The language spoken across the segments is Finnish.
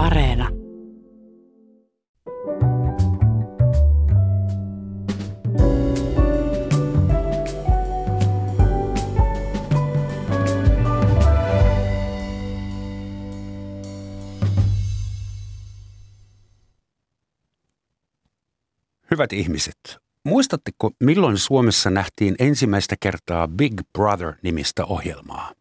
Areena. Hyvät ihmiset, muistatteko milloin Suomessa nähtiin ensimmäistä kertaa Big Brother-nimistä ohjelmaa?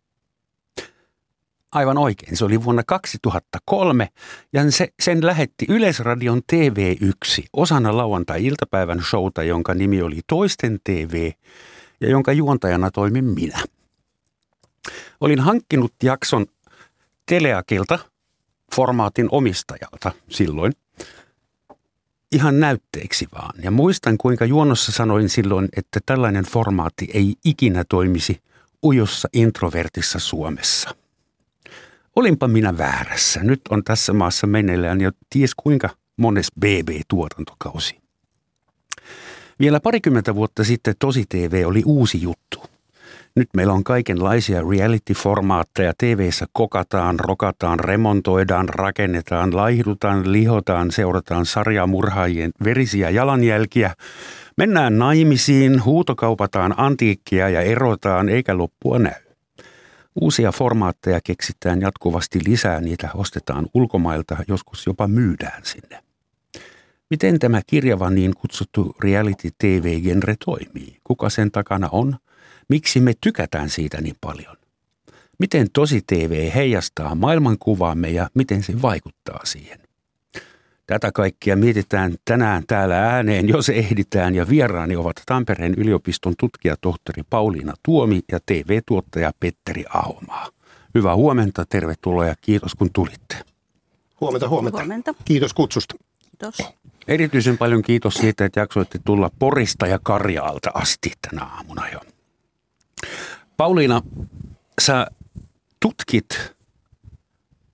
Aivan oikein, se oli vuonna 2003 ja se, sen lähetti Yleisradion TV1 osana lauantai-iltapäivän showta, jonka nimi oli Toisten TV ja jonka juontajana toimin minä. Olin hankkinut jakson Teleakilta, formaatin omistajalta silloin – ihan näytteeksi vaan. Ja muistan, kuinka juonossa sanoin silloin, että tällainen formaatti ei ikinä toimisi ujossa introvertissa Suomessa. Olinpa minä väärässä. Nyt on tässä maassa meneillään jo ties kuinka mones BB-tuotantokausi. Vielä parikymmentä vuotta sitten Tosi TV oli uusi juttu. Nyt meillä on kaikenlaisia reality-formaatteja. tv kokataan, rokataan, remontoidaan, rakennetaan, laihdutaan, lihotaan, seurataan sarjamurhaajien verisiä jalanjälkiä. Mennään naimisiin, huutokaupataan antiikkia ja erotaan, eikä loppua näy. Uusia formaatteja keksitään jatkuvasti lisää, niitä ostetaan ulkomailta, joskus jopa myydään sinne. Miten tämä kirjava niin kutsuttu reality TV-genre toimii? Kuka sen takana on? Miksi me tykätään siitä niin paljon? Miten tosi TV heijastaa maailmankuvaamme ja miten se vaikuttaa siihen? Tätä kaikkia mietitään tänään täällä ääneen, jos ehditään, ja vieraani ovat Tampereen yliopiston tutkijatohtori Pauliina Tuomi ja TV-tuottaja Petteri Ahomaa. Hyvää huomenta, tervetuloa ja kiitos kun tulitte. Huomenta, huomenta. Huomenta. Kiitos kutsusta. Kiitos. Erityisen paljon kiitos siitä, että jaksoitte tulla Porista ja Karjaalta asti tänä aamuna jo. Pauliina, sä tutkit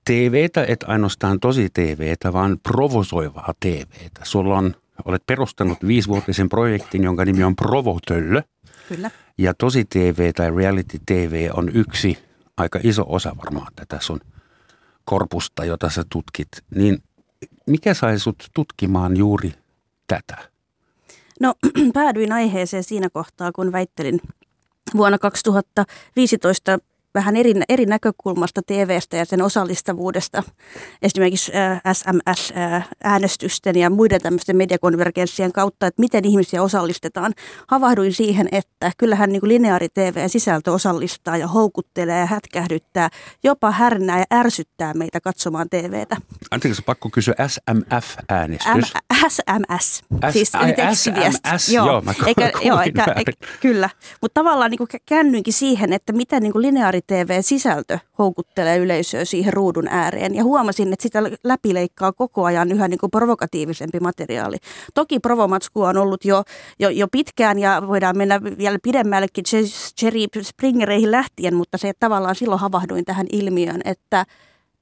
TVtä, et ainoastaan tosi TVtä, vaan provosoivaa TVtä. Sulla on, olet perustanut viisivuotisen projektin, jonka nimi on Provotöllö. Kyllä. Ja tosi TV tai reality TV on yksi aika iso osa varmaan tätä sun korpusta, jota sä tutkit. Niin mikä sai sut tutkimaan juuri tätä? No päädyin aiheeseen siinä kohtaa, kun väittelin vuonna 2015 vähän eri, eri näkökulmasta TVstä ja sen osallistavuudesta. Esimerkiksi SMS-äänestysten ja muiden tämmöisten mediakonvergenssien kautta, että miten ihmisiä osallistetaan. Havahduin siihen, että kyllähän niin lineaari TV-sisältö osallistaa ja houkuttelee ja hätkähdyttää, jopa härnää ja ärsyttää meitä katsomaan TVtä. Anteeksi, pakko kysyä SMF-äänestys. M- SMS, S- siis tekstiviesti. SMS, joo, mä eikä, joo, eikä, eikä, kyllä. Mutta tavallaan niin kännyinkin siihen, että miten niin lineaari TV-sisältö houkuttelee yleisöä siihen ruudun ääreen. Ja huomasin, että sitä läpileikkaa koko ajan yhä niin kuin provokatiivisempi materiaali. Toki provomatskua on ollut jo, jo, jo pitkään ja voidaan mennä vielä pidemmällekin Jerry Springereihin lähtien, mutta se että tavallaan silloin havahduin tähän ilmiöön, että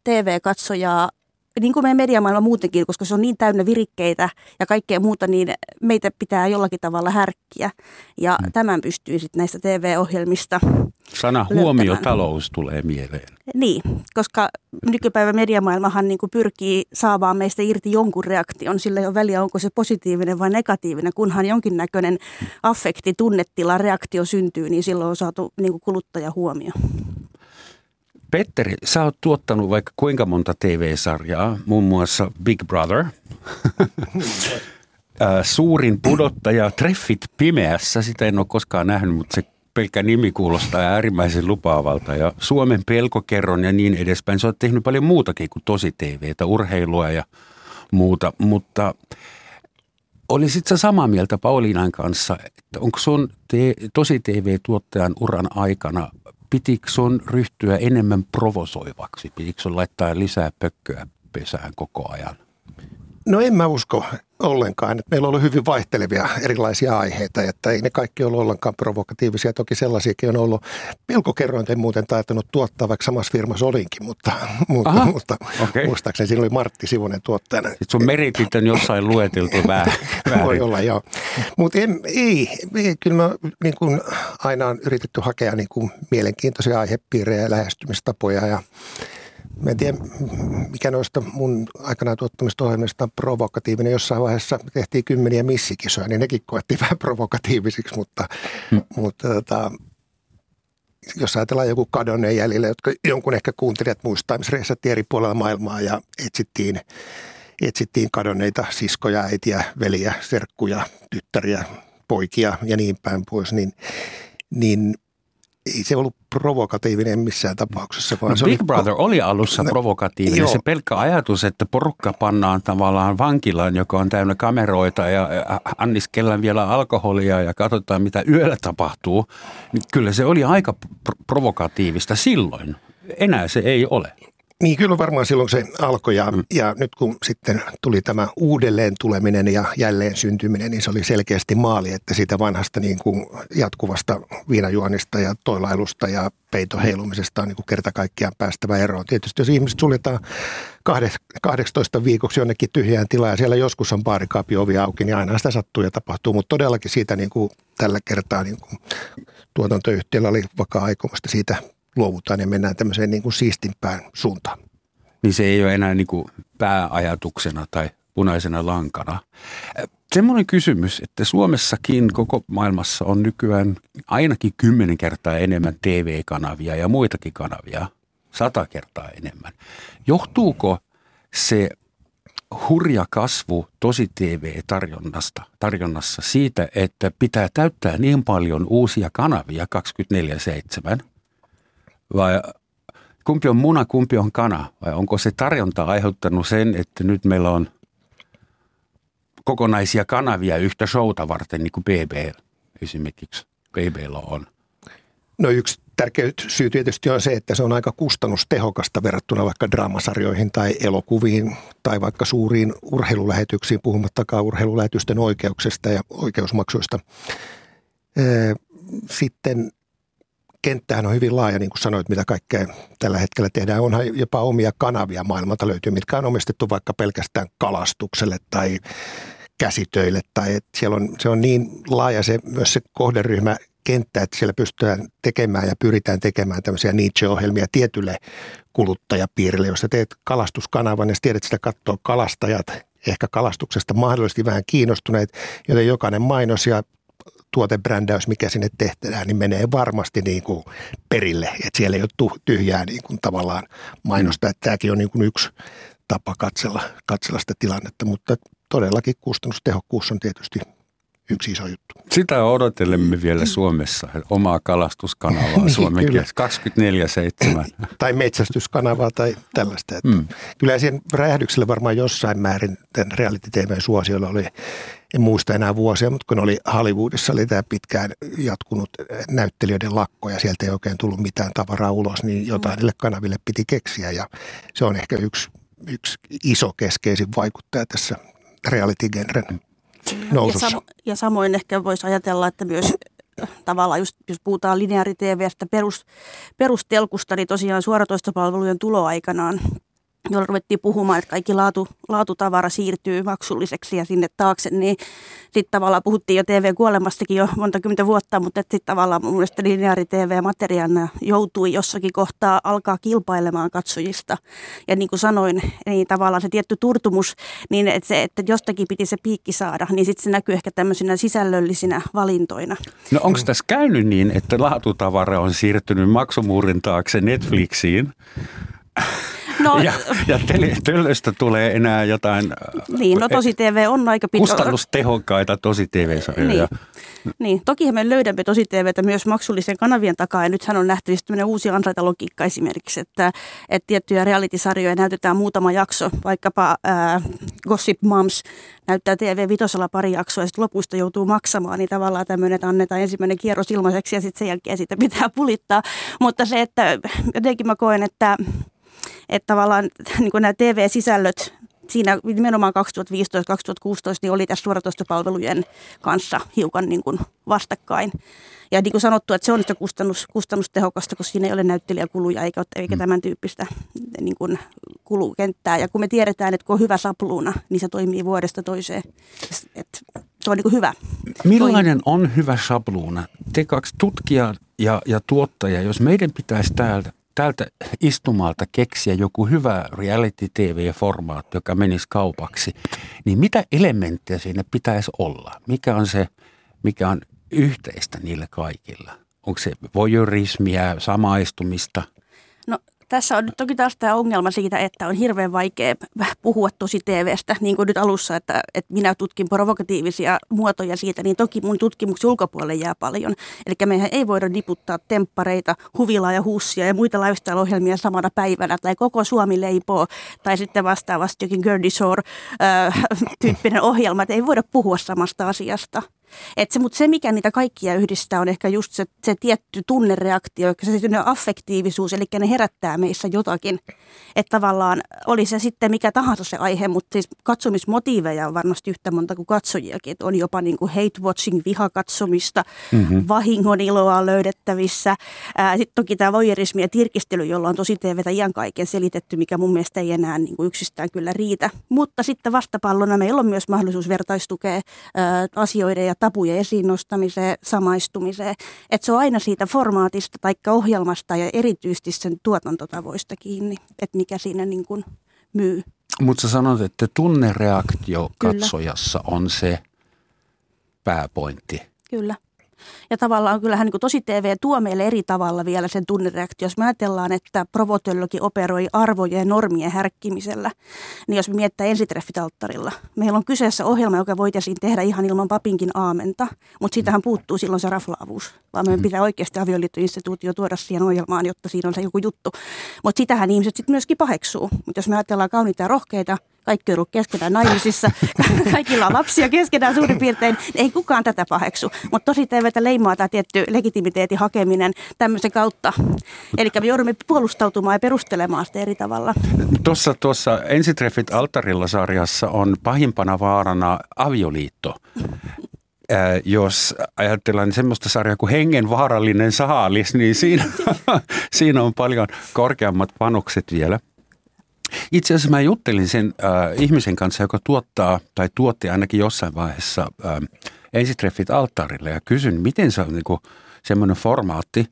TV-katsojaa niin kuin meidän mediamaailma muutenkin, koska se on niin täynnä virikkeitä ja kaikkea muuta, niin meitä pitää jollakin tavalla härkkiä. Ja mm. tämän pystyy sitten näistä TV-ohjelmista Sana huomiotalous tulee mieleen. Niin, koska nykypäivän mediamaailmahan niin kuin pyrkii saamaan meistä irti jonkun reaktion. Sillä ei ole väliä, onko se positiivinen vai negatiivinen. Kunhan jonkinnäköinen affekti, tunnetila, reaktio syntyy, niin silloin on saatu niin kuin kuluttaja huomio. Petteri, sä oot tuottanut vaikka kuinka monta TV-sarjaa, muun muassa Big Brother, Ää, Suurin pudottaja, Treffit pimeässä, sitä en ole koskaan nähnyt, mutta se pelkkä nimi kuulostaa äärimmäisen lupaavalta. Ja Suomen pelkokerron ja niin edespäin. Sä oot tehnyt paljon muutakin kuin tosi TVtä, urheilua ja muuta, mutta olisit sä samaa mieltä Pauliinan kanssa, että onko sun te, tosi TV-tuottajan uran aikana pitikö sun ryhtyä enemmän provosoivaksi? Pitikö sun laittaa lisää pökköä pesään koko ajan? No en mä usko ollenkaan, että meillä on ollut hyvin vaihtelevia erilaisia aiheita, että ei ne kaikki ollut ollenkaan provokatiivisia. Toki sellaisiakin on ollut. Pelkokerrointen muuten taitanut tuottaa, vaikka samassa firmassa olinkin, mutta, mutta, Aha, mutta okei. muistaakseni siinä oli Martti Sivunen tuottajana. Sitten sun meritit on jossain lueteltu väärin. Voi olla, joo. Mutta ei, ei, kyllä mä niin kuin aina on yritetty hakea niin kuin mielenkiintoisia aihepiirejä ja lähestymistapoja ja Mä en tiedä, mikä noista mun aikanaan tuottamista ohjelmista on provokatiivinen. Jossain vaiheessa tehtiin kymmeniä missikisoja, niin nekin koettiin vähän provokatiivisiksi, mutta, hmm. mutta tota, jos ajatellaan joku kadonneen jäljellä, jotka jonkun ehkä kuuntelijat muistaa, missä reissattiin eri puolella maailmaa ja etsittiin, etsittiin kadonneita siskoja, äitiä, veliä, serkkuja, tyttäriä, poikia ja niin päin pois, niin, niin ei se ollut provokatiivinen missään tapauksessa. Vaan no, se Big oli, Brother oli alussa no, provokatiivinen. Joo. Se pelkkä ajatus, että porukka pannaan tavallaan vankilaan, joka on täynnä kameroita ja anniskellaan vielä alkoholia ja katsotaan mitä yöllä tapahtuu, niin kyllä se oli aika provokatiivista silloin. Enää se ei ole. Niin kyllä varmaan silloin se alkoi ja, mm. ja nyt kun sitten tuli tämä uudelleen tuleminen ja jälleen syntyminen, niin se oli selkeästi maali, että siitä vanhasta niin kuin jatkuvasta viinajuonista ja toilailusta ja peitoheilumisesta on niin kuin kerta kaikkiaan päästävä eroon. Tietysti jos ihmiset suljetaan 18 viikoksi jonnekin tyhjään tilaan ja siellä joskus on baarikaapi ovi auki, niin aina sitä sattuu ja tapahtuu, mutta todellakin siitä niin kuin tällä kertaa niin kuin tuotantoyhtiöllä oli vakaa aikomusta siitä luovutaan ja mennään tämmöiseen niin kuin siistimpään suuntaan. Niin se ei ole enää niin kuin pääajatuksena tai punaisena lankana. Semmoinen kysymys, että Suomessakin koko maailmassa on nykyään ainakin kymmenen kertaa enemmän TV-kanavia ja muitakin kanavia, sata kertaa enemmän. Johtuuko se hurja kasvu tosi TV-tarjonnasta tarjonnassa siitä, että pitää täyttää niin paljon uusia kanavia 24-7, vai kumpi on muna, kumpi on kana? Vai onko se tarjonta aiheuttanut sen, että nyt meillä on kokonaisia kanavia yhtä showta varten, niin kuin BB esimerkiksi BBllä on? No yksi tärkeä syy tietysti on se, että se on aika kustannustehokasta verrattuna vaikka draamasarjoihin tai elokuviin tai vaikka suuriin urheilulähetyksiin, puhumattakaan urheilulähetysten oikeuksista ja oikeusmaksuista. Sitten kenttähän on hyvin laaja, niin kuin sanoit, mitä kaikkea tällä hetkellä tehdään. Onhan jopa omia kanavia maailmalta löytyy, mitkä on omistettu vaikka pelkästään kalastukselle tai käsitöille. Tai että siellä on, se on niin laaja se, myös se kohderyhmä kenttä, että siellä pystytään tekemään ja pyritään tekemään tämmöisiä niche-ohjelmia tietylle kuluttajapiirille. Jos sä teet kalastuskanavan, niin tiedät, sitä katsoo kalastajat, ehkä kalastuksesta mahdollisesti vähän kiinnostuneet, joten jokainen mainos ja tuotebrändäys, mikä sinne tehdään, niin menee varmasti niin kuin perille. Että siellä ei ole tyhjää niin kuin tavallaan mainosta. Että tämäkin on niin kuin yksi tapa katsella, katsella sitä tilannetta, mutta todellakin kustannustehokkuus on tietysti yksi iso juttu. Sitä odotellemme vielä Suomessa, omaa kalastuskanavaa niin, Suomen 24-7. tai metsästyskanavaa tai tällaista. Että mm. Kyllä siihen räjähdykselle varmaan jossain määrin tämän reality suosiolla oli, en muista enää vuosia, mutta kun oli Hollywoodissa oli tämä pitkään jatkunut näyttelijöiden lakko ja sieltä ei oikein tullut mitään tavaraa ulos, niin jotain mm. niille kanaville piti keksiä ja se on ehkä yksi, yksi iso keskeisin vaikuttaja tässä reality-genren nousussa. Ja, samo, ja samoin ehkä voisi ajatella, että myös äh, tavallaan just, jos puhutaan lineaari-TVstä perus, perustelkusta, niin tosiaan suoratoistopalvelujen tuloaikanaan jolla ruvettiin puhumaan, että kaikki laatu, laatutavara siirtyy maksulliseksi ja sinne taakse, niin sitten tavallaan puhuttiin jo TV-kuolemastakin jo monta kymmentä vuotta, mutta sitten tavallaan mun mielestä lineaari TV-materiaalina joutui jossakin kohtaa alkaa kilpailemaan katsojista. Ja niin kuin sanoin, niin tavallaan se tietty turtumus, niin että, se, että jostakin piti se piikki saada, niin sitten se näkyy ehkä tämmöisinä sisällöllisinä valintoina. No onko tässä käynyt niin, että laatutavara on siirtynyt maksumuurin taakse Netflixiin? No, ja, ja töllöstä tulee enää jotain niin, no tosi TV on aika pitkä. Kustannustehokkaita tosi TV-sarjoja. Niin, niin. toki me löydämme tosi TVtä myös maksullisen kanavien takaa ja nythän on nähtävissä tämmöinen uusi ansaitalogiikka esimerkiksi, että, että tiettyjä reality-sarjoja näytetään muutama jakso, vaikkapa ää, Gossip Moms näyttää TV Vitosella pari jaksoa ja sitten lopusta joutuu maksamaan, niin tavallaan tämmöinen, että annetaan ensimmäinen kierros ilmaiseksi ja sitten sen jälkeen sitä pitää pulittaa. Mutta se, että jotenkin mä koen, että että tavallaan niin nämä TV-sisällöt siinä nimenomaan 2015-2016 niin oli tässä suoratoistopalvelujen kanssa hiukan niin kuin vastakkain. Ja niin kuin sanottu, että se on sitä kustannus, kustannustehokasta, koska siinä ei ole näyttelijäkuluja eikä, eikä mm. tämän tyyppistä niin kuin kulukenttää. Ja kun me tiedetään, että kun on hyvä sapluuna, niin se toimii vuodesta toiseen. Että se on niin kuin hyvä. Millainen on hyvä sapluuna? Te kaksi tutkija ja, ja tuottaja, jos meidän pitäisi täältä täältä istumalta keksiä joku hyvä reality TV-formaatti, joka menisi kaupaksi, niin mitä elementtejä siinä pitäisi olla? Mikä on se, mikä on yhteistä niille kaikilla? Onko se voyeurismia, samaistumista? Tässä on nyt toki taas tämä ongelma siitä, että on hirveän vaikea puhua tosi TVstä, niin kuin nyt alussa, että, että minä tutkin provokatiivisia muotoja siitä, niin toki mun tutkimuksen ulkopuolelle jää paljon. Eli mehän ei voida niputtaa temppareita, huvilaa ja hussia ja muita lifestyle-ohjelmia samana päivänä, tai koko Suomi leipoo, tai sitten vastaavasti jokin Gerdy Shore-tyyppinen ohjelma, että ei voida puhua samasta asiasta. Et se, mutta se, mikä niitä kaikkia yhdistää, on ehkä just se, se tietty tunnereaktio, se, se affektiivisuus, eli ne herättää meissä jotakin. Että tavallaan oli se sitten mikä tahansa se aihe, mutta siis katsomismotiiveja on varmasti yhtä monta kuin katsojiakin. Et on jopa niin kuin hate watching, vihakatsomista, mm-hmm. vahingon iloa löydettävissä. Sitten toki tämä voyerismi ja tirkistely, jolla on tosi TVtä iän kaiken selitetty, mikä mun mielestä ei enää niin kuin yksistään kyllä riitä. Mutta sitten vastapallona meillä on myös mahdollisuus vertaistukea asioiden ja tabujen esiin nostamiseen, samaistumiseen. Että se on aina siitä formaatista tai ohjelmasta ja erityisesti sen tuotantotavoista kiinni, että mikä siinä niin kuin myy. Mutta sä sanot, että tunnereaktio katsojassa Kyllä. on se pääpointti. Kyllä. Ja tavallaan kyllähän niin tosi TV tuo meille eri tavalla vielä sen tunnereaktio. Jos me ajatellaan, että Provotöllokin operoi arvojen ja normien härkkimisellä, niin jos me miettää ensitreffit alttarilla. Meillä on kyseessä ohjelma, joka voitaisiin tehdä ihan ilman papinkin aamenta, mutta siitähän puuttuu silloin se raflaavuus. Vaan meidän mm. pitää oikeasti avioliittoinstituutio tuoda siihen ohjelmaan, jotta siinä on se joku juttu. Mutta sitähän ihmiset sitten myöskin paheksuu. Mutta jos me ajatellaan kauniita ja rohkeita, kaikki on ollut keskenään naimisissa, kaikilla on lapsia keskenään suurin piirtein, ei kukaan tätä paheksu. Mutta tosi TVtä leimaa tämä tietty legitimiteetin hakeminen tämmöisen kautta. Eli me joudumme puolustautumaan ja perustelemaan sitä eri tavalla. Tuossa, tuossa Ensitreffit altarilla sarjassa on pahimpana vaarana avioliitto. Äh, jos ajatellaan semmoista sarjaa kuin Hengen vaarallinen saalis, niin siinä, siinä on paljon korkeammat panokset vielä – itse asiassa mä juttelin sen äh, ihmisen kanssa, joka tuottaa tai tuotti ainakin jossain vaiheessa äh, ensitreffit alttaarille ja kysyn, miten se on niin semmoinen formaatti,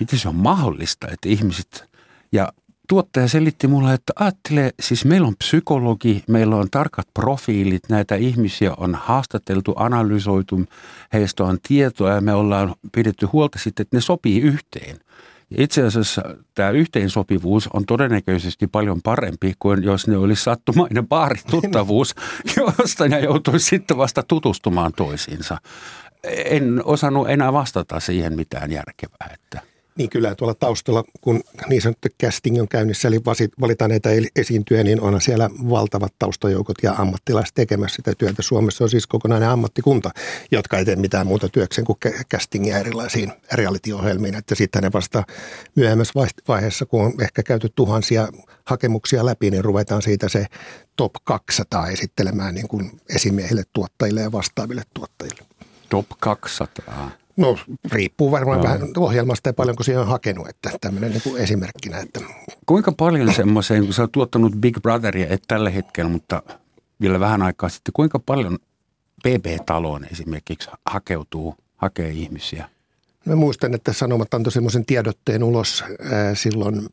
miten se on mahdollista, että ihmiset ja tuottaja selitti mulle, että ajattele, siis meillä on psykologi, meillä on tarkat profiilit, näitä ihmisiä on haastateltu, analysoitu, heistä on tietoa ja me ollaan pidetty huolta sitten, että ne sopii yhteen. Itse asiassa tämä yhteensopivuus on todennäköisesti paljon parempi kuin jos ne olisi sattumainen baarituttavuus, josta ne joutuisi sitten vasta tutustumaan toisiinsa. En osannut enää vastata siihen mitään järkevää. Että. Niin kyllä tuolla taustalla, kun niin sanottu casting on käynnissä, eli valitaan näitä esiintyjä, niin on siellä valtavat taustajoukot ja ammattilaiset tekemässä sitä työtä. Suomessa on siis kokonainen ammattikunta, jotka ei tee mitään muuta työkseen kuin castingia erilaisiin reality-ohjelmiin. Että sitten ne vasta myöhemmässä vaiheessa, kun on ehkä käyty tuhansia hakemuksia läpi, niin ruvetaan siitä se top 200 esittelemään niin kuin esimiehille, tuottajille ja vastaaville tuottajille. Top 200? No riippuu varmaan no. vähän ohjelmasta ja paljonko siihen on hakenut, että tämmöinen niin kuin esimerkkinä. Että. Kuinka paljon semmoiseen, kun sä oot tuottanut Big Brotheria, et tällä hetkellä, mutta vielä vähän aikaa sitten, kuinka paljon BB-taloon esimerkiksi hakeutuu, hakee ihmisiä? Mä muistan, että Sanomat antoi semmoisen tiedotteen ulos ää, silloin,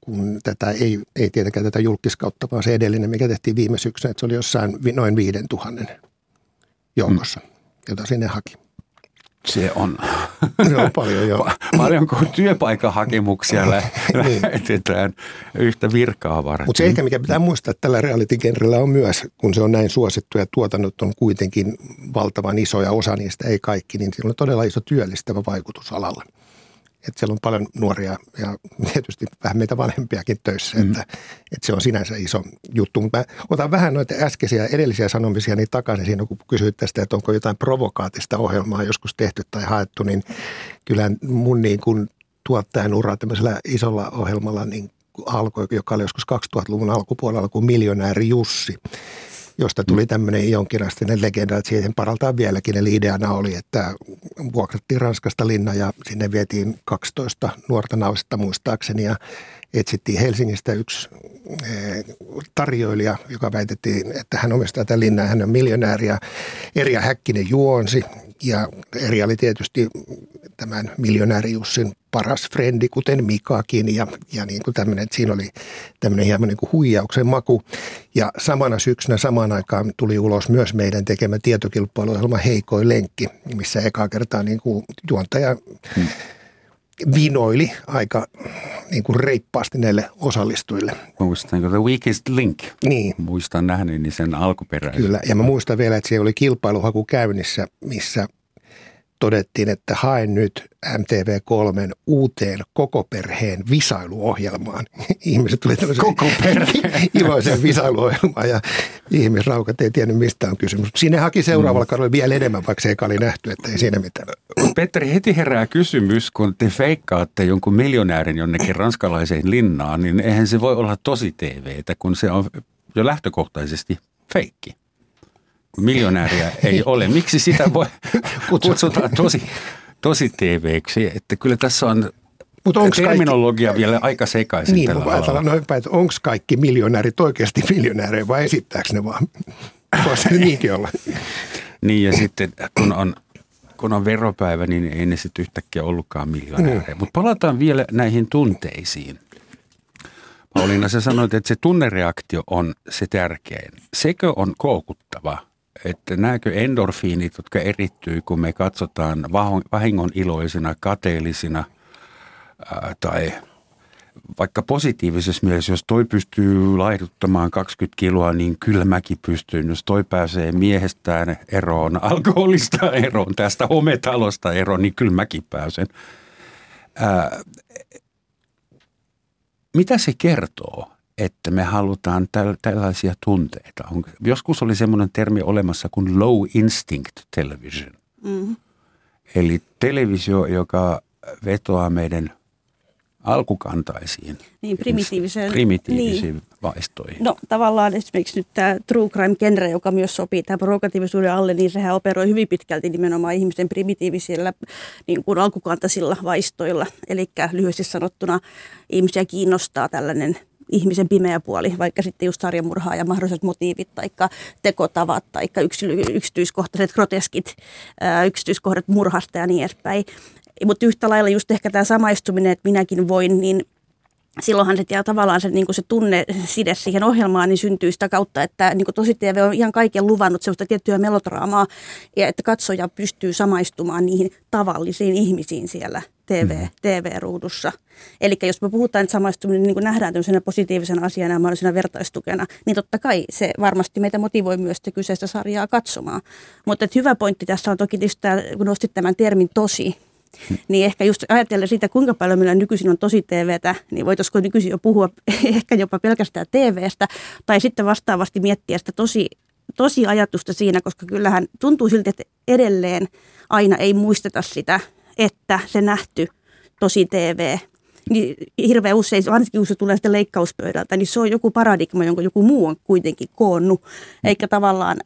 kun tätä ei, ei tietenkään tätä julkiskautta, vaan se edellinen, mikä tehtiin viime syksynä, että se oli jossain noin viiden tuhannen joukossa, mm. jota sinne haki. Se on. Joo, paljon joo. Paljonko työpaikkahakemuksia niin. lähetetään yhtä virkaa varten. Mutta se ehkä mikä pitää muistaa, että tällä reality on myös, kun se on näin suosittu ja tuotannot on kuitenkin valtavan isoja, osa niistä ei kaikki, niin sillä on todella iso työllistävä vaikutus alalla että siellä on paljon nuoria ja tietysti vähän meitä vanhempiakin töissä, mm. että, että se on sinänsä iso juttu. Mutta mä otan vähän noita äskeisiä edellisiä sanomisia niin takaisin siinä, kun kysyit tästä, että onko jotain provokaatista ohjelmaa joskus tehty tai haettu, niin kyllä mun niin kuin tuottajan ura tämmöisellä isolla ohjelmalla niin alkoi, joka oli joskus 2000-luvun alkupuolella kuin miljonääri Jussi josta tuli mm. tämmöinen jonkinlainen legenda, että siihen paraltaan vieläkin. Eli ideana oli, että vuokrattiin Ranskasta linna ja sinne vietiin 12 nuorta naista muistaakseni ja etsittiin Helsingistä yksi eh, tarjoilija, joka väitettiin, että hän omistaa tätä linnaa, hän on miljonääri ja Häkkinen juonsi ja Eri oli tietysti tämän miljonääri Jussin paras frendi, kuten Mikakin ja, ja niin kuin tämmöinen, että siinä oli tämmöinen hieman niin kuin huijauksen maku. Ja samana syksynä samaan aikaan tuli ulos myös meidän tekemä tietokilpailuohjelma Heikoi lenkki, missä eka kertaa niin kuin juontaja hmm vinoili aika niin kuin reippaasti näille osallistujille. Muistan, The Weakest Link. Niin. Muistan nähneeni sen alkuperäisen. Kyllä, ja mä muistan vielä, että siellä oli kilpailuhaku käynnissä, missä todettiin, että haen nyt MTV3 uuteen koko perheen visailuohjelmaan. Ihmiset tuli tämmöisen koko perheen. iloisen visailuohjelmaan ja ihmisraukat ei tiennyt mistä on kysymys. Siinä haki seuraavalla mm. kaudella vielä enemmän, vaikka se ei oli nähty, että ei siinä mitään. Petteri, heti herää kysymys, kun te feikkaatte jonkun miljonäärin jonnekin ranskalaiseen linnaan, niin eihän se voi olla tosi TVtä, kun se on jo lähtökohtaisesti feikki miljonääriä ei ole. Miksi sitä voi kutsuta tosi, tosi TVksi? Että kyllä tässä on Mut onks terminologia kaikki, vielä aika sekaisin niin, tällä alalla. Että onko kaikki miljonäärit oikeasti miljonäärejä vai esittääkö ne vaan? Voisi se niinkin olla. niin ja sitten kun on, kun on veropäivä, niin ei ne sitten yhtäkkiä ollutkaan miljonäärejä. Mm. Mutta palataan vielä näihin tunteisiin. Pauliina, sä sanoit, että se tunnereaktio on se tärkein. Sekö on koukuttava että nämäkö endorfiinit, jotka erittyy, kun me katsotaan vahingon iloisina, kateellisina ää, tai vaikka positiivisessa mielessä, jos toi pystyy laiduttamaan 20 kiloa, niin kyllä mäkin pystyn. Jos toi pääsee miehestään eroon, alkoholista eroon, tästä hometalosta eroon, niin kyllä mäkin pääsen. Ää, mitä se kertoo? Että me halutaan täl, tällaisia tunteita. On, joskus oli semmoinen termi olemassa kuin low instinct television. Mm-hmm. Eli televisio, joka vetoaa meidän alkukantaisiin. Niin, primitiiviseen. Primitiivisiin niin. vaistoihin. No tavallaan esimerkiksi nyt tämä true crime genre, joka myös sopii tämän provokatiivisuuden alle, niin sehän operoi hyvin pitkälti nimenomaan ihmisten primitiivisillä niin kuin alkukantaisilla vaistoilla. Eli lyhyesti sanottuna ihmisiä kiinnostaa tällainen ihmisen pimeä puoli, vaikka sitten just sarjamurhaa ja mahdolliset motiivit tai tekotavat tai yksityiskohtaiset groteskit, yksityiskohdat murhasta ja niin edespäin. Mutta yhtä lailla just ehkä tämä samaistuminen, että minäkin voin, niin silloinhan se tavallaan se, niin se tunne side siihen ohjelmaan niin syntyy sitä kautta, että niin tosi TV on ihan kaiken luvannut sellaista tiettyä melodraamaa ja että katsoja pystyy samaistumaan niihin tavallisiin ihmisiin siellä TV, mm. TV-ruudussa. Eli jos me puhutaan, että samaistuminen niin kuin nähdään tämmöisenä positiivisena asiana ja mahdollisena vertaistukena, niin totta kai se varmasti meitä motivoi myös sitä kyseistä sarjaa katsomaan. Mutta hyvä pointti tässä on toki, että kun nostit tämän termin tosi, niin ehkä just ajatellen sitä, kuinka paljon meillä nykyisin on tosi TVtä, niin voitaisiko nykyisin jo puhua ehkä jopa pelkästään TVstä, tai sitten vastaavasti miettiä sitä tosi, tosi ajatusta siinä, koska kyllähän tuntuu siltä, että edelleen aina ei muisteta sitä, että se nähty tosi TV niin hirveän usein, varsinkin kun se tulee sitten leikkauspöydältä, niin se on joku paradigma, jonka joku muu on kuitenkin koonnut. Eikä tavallaan,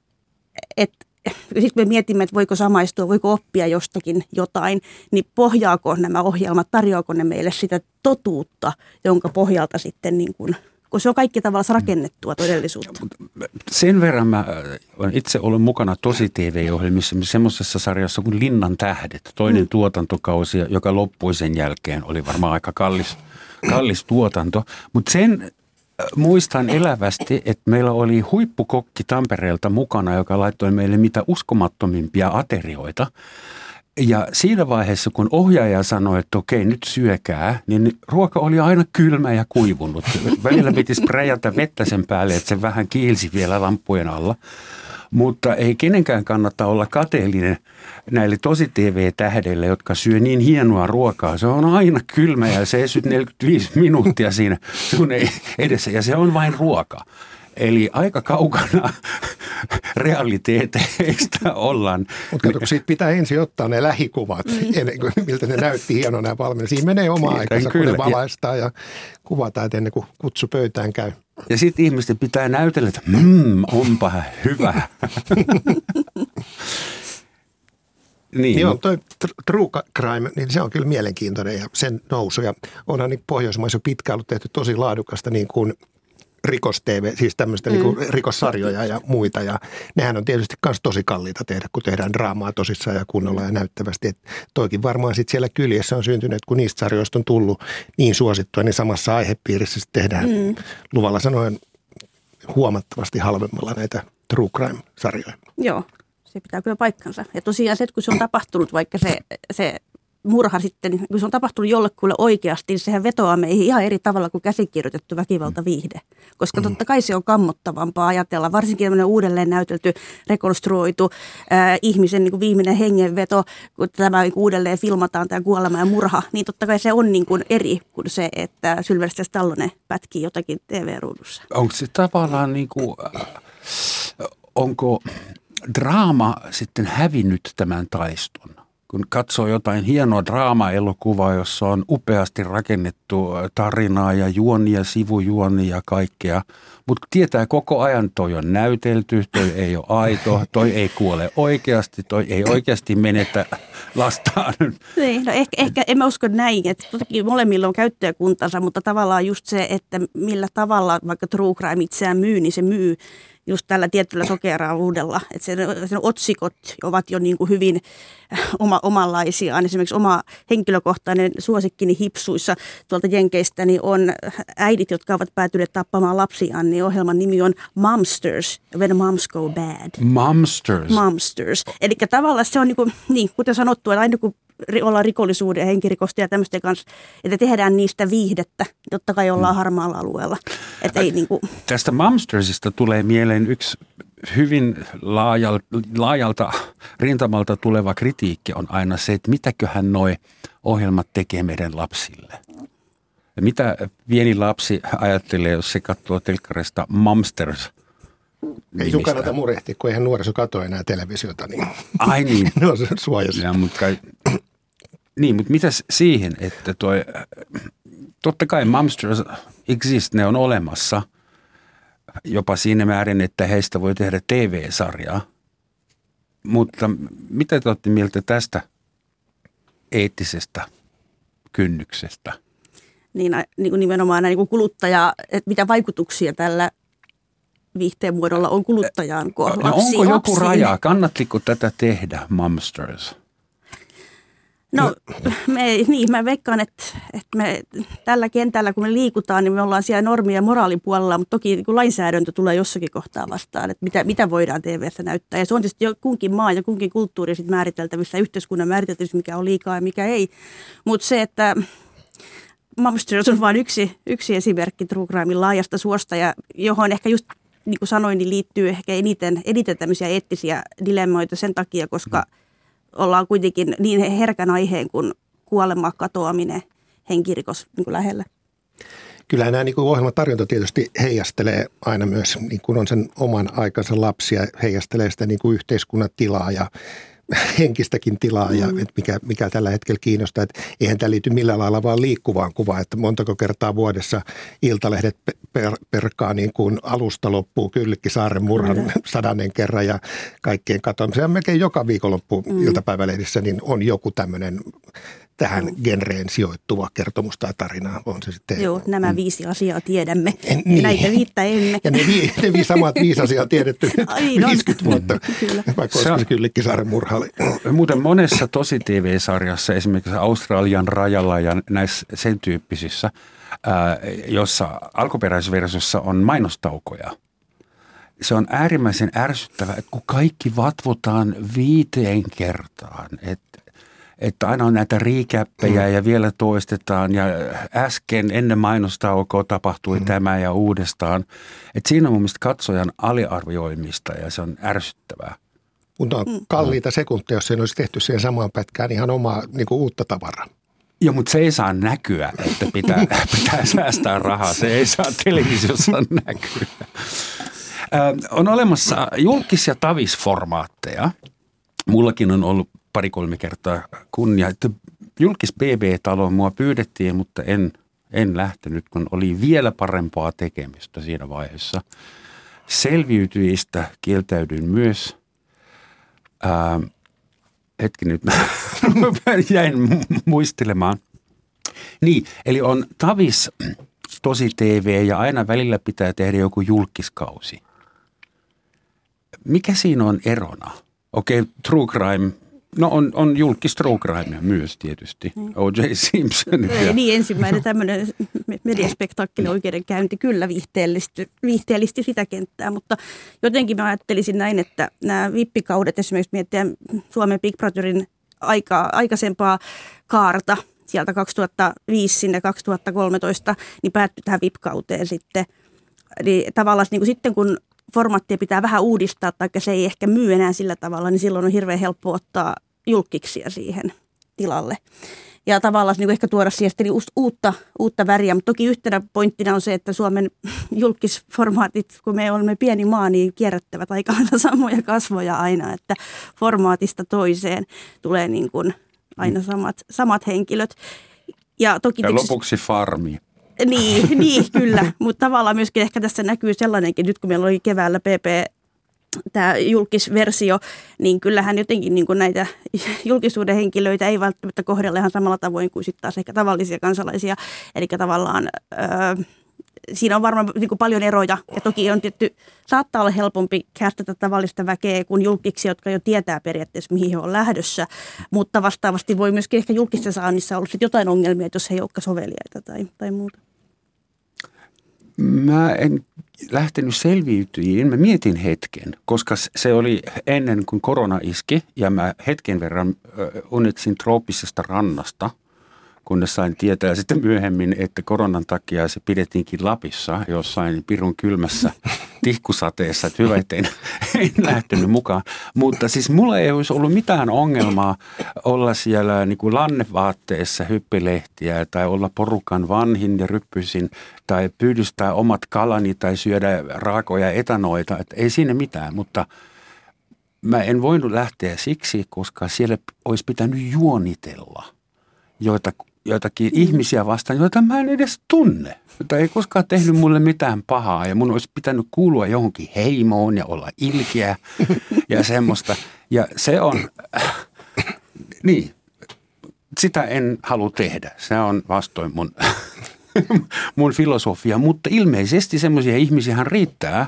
että sitten me mietimme, että voiko samaistua, voiko oppia jostakin jotain, niin pohjaako nämä ohjelmat, tarjoako ne meille sitä totuutta, jonka pohjalta sitten niin kuin kun se on kaikki tavallaan rakennettua todellisuutta. Sen verran mä olen itse ollut mukana tosi TV-ohjelmissa, semmoisessa sarjassa kuin Linnan tähdet, toinen mm. tuotantokausi, joka loppui sen jälkeen, oli varmaan aika kallis, kallis tuotanto. Mutta sen muistan elävästi, että meillä oli huippukokki Tampereelta mukana, joka laittoi meille mitä uskomattomimpia aterioita. Ja siinä vaiheessa, kun ohjaaja sanoi, että okei, nyt syökää, niin ruoka oli aina kylmä ja kuivunut. Välillä piti sprayata vettä sen päälle, että se vähän kiilsi vielä lampujen alla. Mutta ei kenenkään kannata olla kateellinen näille tosi TV-tähdille, jotka syö niin hienoa ruokaa. Se on aina kylmä ja se 45 minuuttia siinä sun edessä ja se on vain ruoka. Eli aika kaukana realiteeteista ollaan. Mutta kato, siitä pitää ensin ottaa ne lähikuvat, mm. ennen kuin, miltä ne näytti hienona valmiina. Siinä menee oma aikansa, kun ne valaistaan ja kuvataan, ennen kuin kutsu pöytään käy. Ja sitten ihmisten pitää näytellä, että mmm, onpa hyvä. Niin, Joo, toi True Crime, niin se on kyllä mielenkiintoinen ja sen nousu. Ja onhan niin Pohjoismaissa jo pitkään ollut tehty tosi laadukasta niin kuin rikos-TV, siis tämmöistä mm. niin rikossarjoja ja muita. Ja nehän on tietysti myös tosi kalliita tehdä, kun tehdään draamaa tosissaan ja kunnolla ja näyttävästi. Et toikin varmaan sitten siellä kyljessä on syntynyt, kun niistä sarjoista on tullut niin suosittua, niin samassa aihepiirissä tehdään mm. luvalla sanoen huomattavasti halvemmalla näitä true crime-sarjoja. Joo, se pitää kyllä paikkansa. Ja tosiaan se, että kun se on tapahtunut, vaikka se, se murha sitten, kun se on tapahtunut jollekulle oikeasti, niin sehän vetoaa meihin ihan eri tavalla kuin käsikirjoitettu väkivaltaviihde. Koska totta kai se on kammottavampaa ajatella, varsinkin tämmöinen uudelleen näytelty, rekonstruoitu äh, ihmisen niin kuin viimeinen hengenveto, kun tämä niin kuin uudelleen filmataan tämä kuolema ja murha, niin totta kai se on niin kuin eri kuin se, että Sylvester Stallone pätkii jotakin TV-ruudussa. Onko se tavallaan niin kuin, äh, onko draama sitten hävinnyt tämän taiston? Kun katsoo jotain hienoa draama-elokuvaa, jossa on upeasti rakennettu tarinaa ja juonia, sivujuonia ja kaikkea, mutta tietää koko ajan, toi on näytelty, toi ei ole aito, toi ei kuole oikeasti, toi ei oikeasti menetä lastaan. Niin, no ehkä, ehkä en mä usko näin, että toki molemmilla on käyttäjäkuntansa, mutta tavallaan just se, että millä tavalla vaikka True Crime itseään myy, niin se myy just tällä tietyllä sokeraavuudella. Että sen, sen otsikot ovat jo niin kuin hyvin äh, oma, omanlaisiaan. Esimerkiksi oma henkilökohtainen suosikkini hipsuissa tuolta Jenkeistä niin on äidit, jotka ovat päätyneet tappamaan lapsiaan. Niin ohjelman nimi on Momsters, When Moms Go Bad. Momsters. Momsters. Eli tavallaan se on niin, kuin, niin kuten sanottu, että aina kun ollaan rikollisuuden ja henkirikosten ja tämmöisten kanssa, että tehdään niistä viihdettä, totta kai ollaan mm. harmaalla alueella. Että ei niin kuin... Tästä Mamstersista tulee mieleen yksi hyvin laajalta, laajalta rintamalta tuleva kritiikki on aina se, että mitäköhän noi ohjelmat tekee meidän lapsille. Ja mitä pieni lapsi ajattelee, jos se katsoo telkkarista Mamsters – ei sun kannata murehtia, kun eihän nuoriso katso enää televisiota, niin Ai niin. ne on suojassa. Ja, mutta kai, niin, mutta mitäs siihen, että toi, totta kai Mumsters exist, ne on olemassa jopa siinä määrin, että heistä voi tehdä TV-sarjaa. Mutta mitä te olette mieltä tästä eettisestä kynnyksestä? Niin, niin kuin nimenomaan niin kuin kuluttaja, että mitä vaikutuksia tällä viihteen muodolla on kuluttajaan, kun no, Onko joku raja? Kannattiko tätä tehdä, Mumsters? No, no. Me, niin, mä veikkaan, että, että me tällä kentällä, kun me liikutaan, niin me ollaan siellä normi- ja moraalipuolella, mutta toki niin lainsäädäntö tulee jossakin kohtaa vastaan, että mitä, mitä voidaan TV-ssä näyttää. Ja se on tietysti jo kunkin maa ja kunkin kulttuuri sit määriteltävissä, yhteiskunnan määriteltävissä, mikä on liikaa ja mikä ei. Mutta se, että Mamsters on vain yksi, yksi esimerkki True Crimein laajasta suosta, ja johon ehkä just niin kuin sanoin, niin liittyy ehkä eniten, eniten tämmöisiä eettisiä dilemmoita sen takia, koska mm ollaan kuitenkin niin herkän aiheen kuin kuolema, katoaminen, henkirikos niin kuin lähellä. Kyllä nämä niin ohjelmatarjonta tietysti heijastelee aina myös, niin kuin on sen oman aikansa lapsia, heijastelee sitä niin kuin yhteiskunnan tilaa ja henkistäkin tilaa ja mm. mikä, mikä tällä hetkellä kiinnostaa. Että eihän tämä liity millään lailla vaan liikkuvaan kuvaan, että montako kertaa vuodessa iltalehdet per, perkaa niin kuin alusta loppuu Kyllikkisaaren murhan mm. sadannen kerran ja kaikkien katoamiseen. Melkein joka viikonloppu mm. iltapäivälehdissä niin on joku tämmöinen tähän mm. genreen sijoittuva kertomus tai tarina on se sitten. Joo, nämä mm. viisi asiaa tiedämme. Niin. Näitä viittä emme. Ja ne, vi, ne vi, samat viisi asiaa tiedetty Ai, 50 vuotta, Kyllä. vaikka olisi Kyllikkisaaren murha oli. Muuten monessa tosi TV-sarjassa, esimerkiksi Australian rajalla ja näissä sen tyyppisissä, ää, jossa alkuperäisversiossa on mainostaukoja – se on äärimmäisen ärsyttävää, että kun kaikki vatvotaan viiteen kertaan, että että aina on näitä riikäppejä mm. ja vielä toistetaan ja äsken ennen mainostaukoa tapahtui mm. tämä ja uudestaan. Että siinä on mun mielestä katsojan aliarvioimista ja se on ärsyttävää. Mutta on mm. kalliita sekuntia, jos se olisi tehty siihen samaan pätkään ihan omaa niin kuin uutta tavaraa. Joo, mutta se ei saa näkyä, että pitää, pitää säästää rahaa. Se ei saa televisiossa näkyä. Ö, on olemassa julkis- ja tavisformaatteja. Mullakin on ollut pari-kolme kertaa kunnia. Että julkis BB-taloon mua pyydettiin, mutta en, en lähtenyt, kun oli vielä parempaa tekemistä siinä vaiheessa. Selviytyjistä kieltäydyin myös. Ää, hetki nyt, jäin muistelemaan. Niin, eli on Tavis tosi TV ja aina välillä pitää tehdä joku julkiskausi. Mikä siinä on erona? Okei, okay, true crime – No on, on julkis true myös tietysti, mm. O.J. Simpson. Ja. Niin ensimmäinen tämmöinen mediaspektaakkeli oikeudenkäynti kyllä viihteellisti, viihteellisti sitä kenttää, mutta jotenkin mä ajattelisin näin, että nämä vippikaudet esimerkiksi miettiä Suomen Big Brotherin aika, aikaisempaa kaarta sieltä 2005 sinne 2013, niin päättyi tähän VIP-kauteen sitten. Eli tavallaan niin kuin sitten kun formaattia pitää vähän uudistaa, tai se ei ehkä myy enää sillä tavalla, niin silloin on hirveän helppo ottaa julkiksia siihen tilalle. Ja tavallaan niin ehkä tuoda siihen sitten uutta, uutta väriä, mutta toki yhtenä pointtina on se, että Suomen julkisformaatit, kun me olemme pieni maa, niin kierrättävät aika samoja kasvoja aina, että formaatista toiseen tulee niin kuin aina samat, samat henkilöt. Ja, toki ja lopuksi farmi. Niin, niin kyllä, mutta tavallaan myöskin ehkä tässä näkyy sellainenkin, nyt kun meillä oli keväällä PP tämä julkisversio, niin kyllähän jotenkin niin kuin näitä julkisuuden henkilöitä ei välttämättä kohdella ihan samalla tavoin kuin sitten taas ehkä tavallisia kansalaisia. Eli tavallaan öö, siinä on varmaan niin kuin paljon eroja ja toki on tietty, saattaa olla helpompi kästetä tavallista väkeä kuin julkiksi, jotka jo tietää periaatteessa mihin he on lähdössä, mutta vastaavasti voi myöskin ehkä julkisten saannissa olla jotain ongelmia, jos he ei olekaan soveliaita tai, tai muuta. Mä en lähtenyt selviytyjiin. Mä mietin hetken, koska se oli ennen kuin korona iski ja mä hetken verran unnitsin trooppisesta rannasta – kunnes sain tietää sitten myöhemmin, että koronan takia se pidettiinkin Lapissa jossain pirun kylmässä tihkusateessa, että hyvä, että en, en lähtenyt mukaan. Mutta siis mulla ei olisi ollut mitään ongelmaa olla siellä niin kuin lannevaatteessa hyppilehtiä tai olla porukan vanhin ja ryppysin tai pyydystää omat kalani tai syödä raakoja etanoita, että ei siinä mitään, mutta mä en voinut lähteä siksi, koska siellä olisi pitänyt juonitella joita joitakin mm. ihmisiä vastaan, joita mä en edes tunne. Jota ei koskaan tehnyt mulle mitään pahaa ja mun olisi pitänyt kuulua johonkin heimoon ja olla ilkeä ja semmoista. Ja se on, niin, sitä en halua tehdä. Se on vastoin mun, mun filosofia, mutta ilmeisesti semmoisia ihmisiä riittää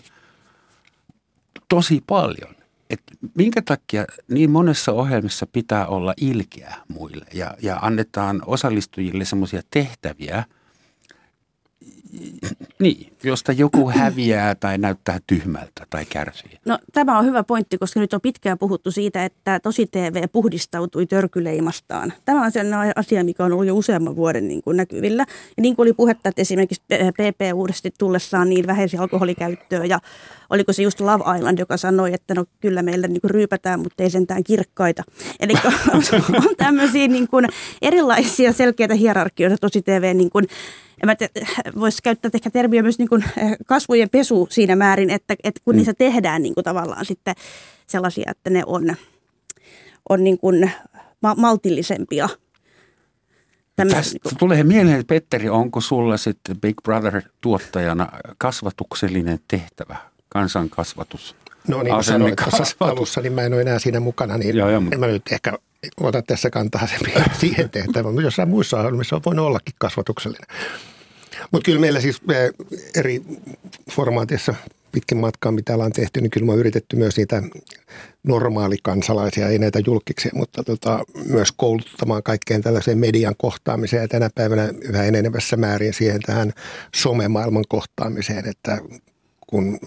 tosi paljon että minkä takia niin monessa ohjelmassa pitää olla ilkeä muille ja, ja annetaan osallistujille semmoisia tehtäviä – niin, josta joku häviää tai näyttää tyhmältä tai kärsii. No tämä on hyvä pointti, koska nyt on pitkään puhuttu siitä, että tosi TV puhdistautui törkyleimastaan. Tämä on sellainen asia, mikä on ollut jo useamman vuoden niin kuin näkyvillä. Ja niin kuin oli puhetta, että esimerkiksi PP uudesti tullessaan niin vähäisi alkoholikäyttöä ja oliko se just Love Island, joka sanoi, että no kyllä meillä niin kuin ryypätään, mutta ei sentään kirkkaita. Eli on, on tämmöisiä niin kuin erilaisia selkeitä hierarkioita tosi TV niin kuin voisi käyttää ehkä termiä myös niin kuin eh, kasvojen pesu siinä määrin, että, että kun mm. niissä tehdään niin kuin tavallaan sitten sellaisia, että ne on, on niin kuin maltillisempia. Tästä niin kuin. tulee mieleen, Petteri, onko sulla sitten Big Brother-tuottajana kasvatuksellinen tehtävä, kansankasvatus? No niin sanoin alussa, niin mä en ole enää siinä mukana, niin joo, joo, en mä nyt ehkä ota tässä kantaa siihen tehtävään, mutta jossain muissa ohjelmissa on voinut ollakin kasvatuksellinen. Mutta kyllä meillä siis eh, eri formaatissa pitkin matkaa, mitä ollaan tehty, niin kyllä me on yritetty myös niitä normaalikansalaisia, ei näitä julkiksi, mutta tota, myös kouluttamaan kaikkeen tällaiseen median kohtaamiseen ja tänä päivänä yhä enenevässä määrin siihen tähän somemaailman kohtaamiseen, että kun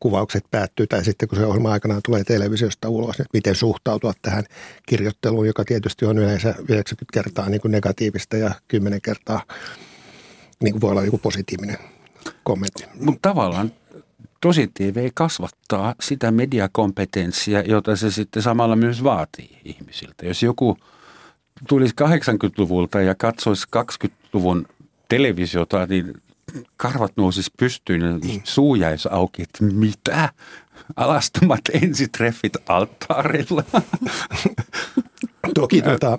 kuvaukset päättyy tai sitten kun se ohjelma aikanaan tulee televisiosta ulos, että miten suhtautua tähän kirjoitteluun, joka tietysti on yleensä 90 kertaa niin kuin negatiivista ja 10 kertaa niin kuin voi olla joku positiivinen kommentti. Mutta tavallaan tosi TV kasvattaa sitä mediakompetenssia, jota se sitten samalla myös vaatii ihmisiltä. Jos joku tulisi 80-luvulta ja katsoisi 20-luvun televisiota, niin karvat nousisi pystyyn ja mm. suu jäisi auki, että mitä? Alastomat ensitreffit alttaarilla. Toki tuota,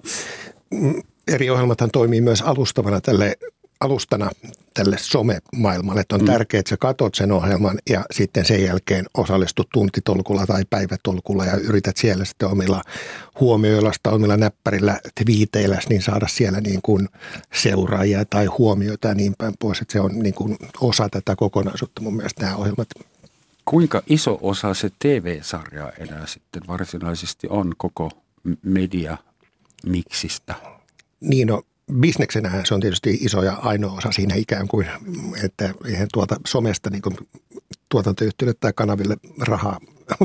eri ohjelmathan toimii myös alustavana tälle alustana tälle somemaailmalle. Että on mm. tärkeää, että sä katot sen ohjelman ja sitten sen jälkeen osallistut tuntitolkulla tai päivätolkulla ja yrität siellä sitten omilla huomioilla, omilla näppärillä, twiiteillä, niin saada siellä niin kuin seuraajia tai huomioita ja niin päin pois. Että se on niin kuin osa tätä kokonaisuutta mun mielestä nämä ohjelmat. Kuinka iso osa se TV-sarja enää sitten varsinaisesti on koko media miksistä? Niin no, bisneksenä se on tietysti iso ja ainoa osa siinä ikään kuin, että eihän tuota somesta niin kuin tuotantoyhtiöille tai kanaville rahaa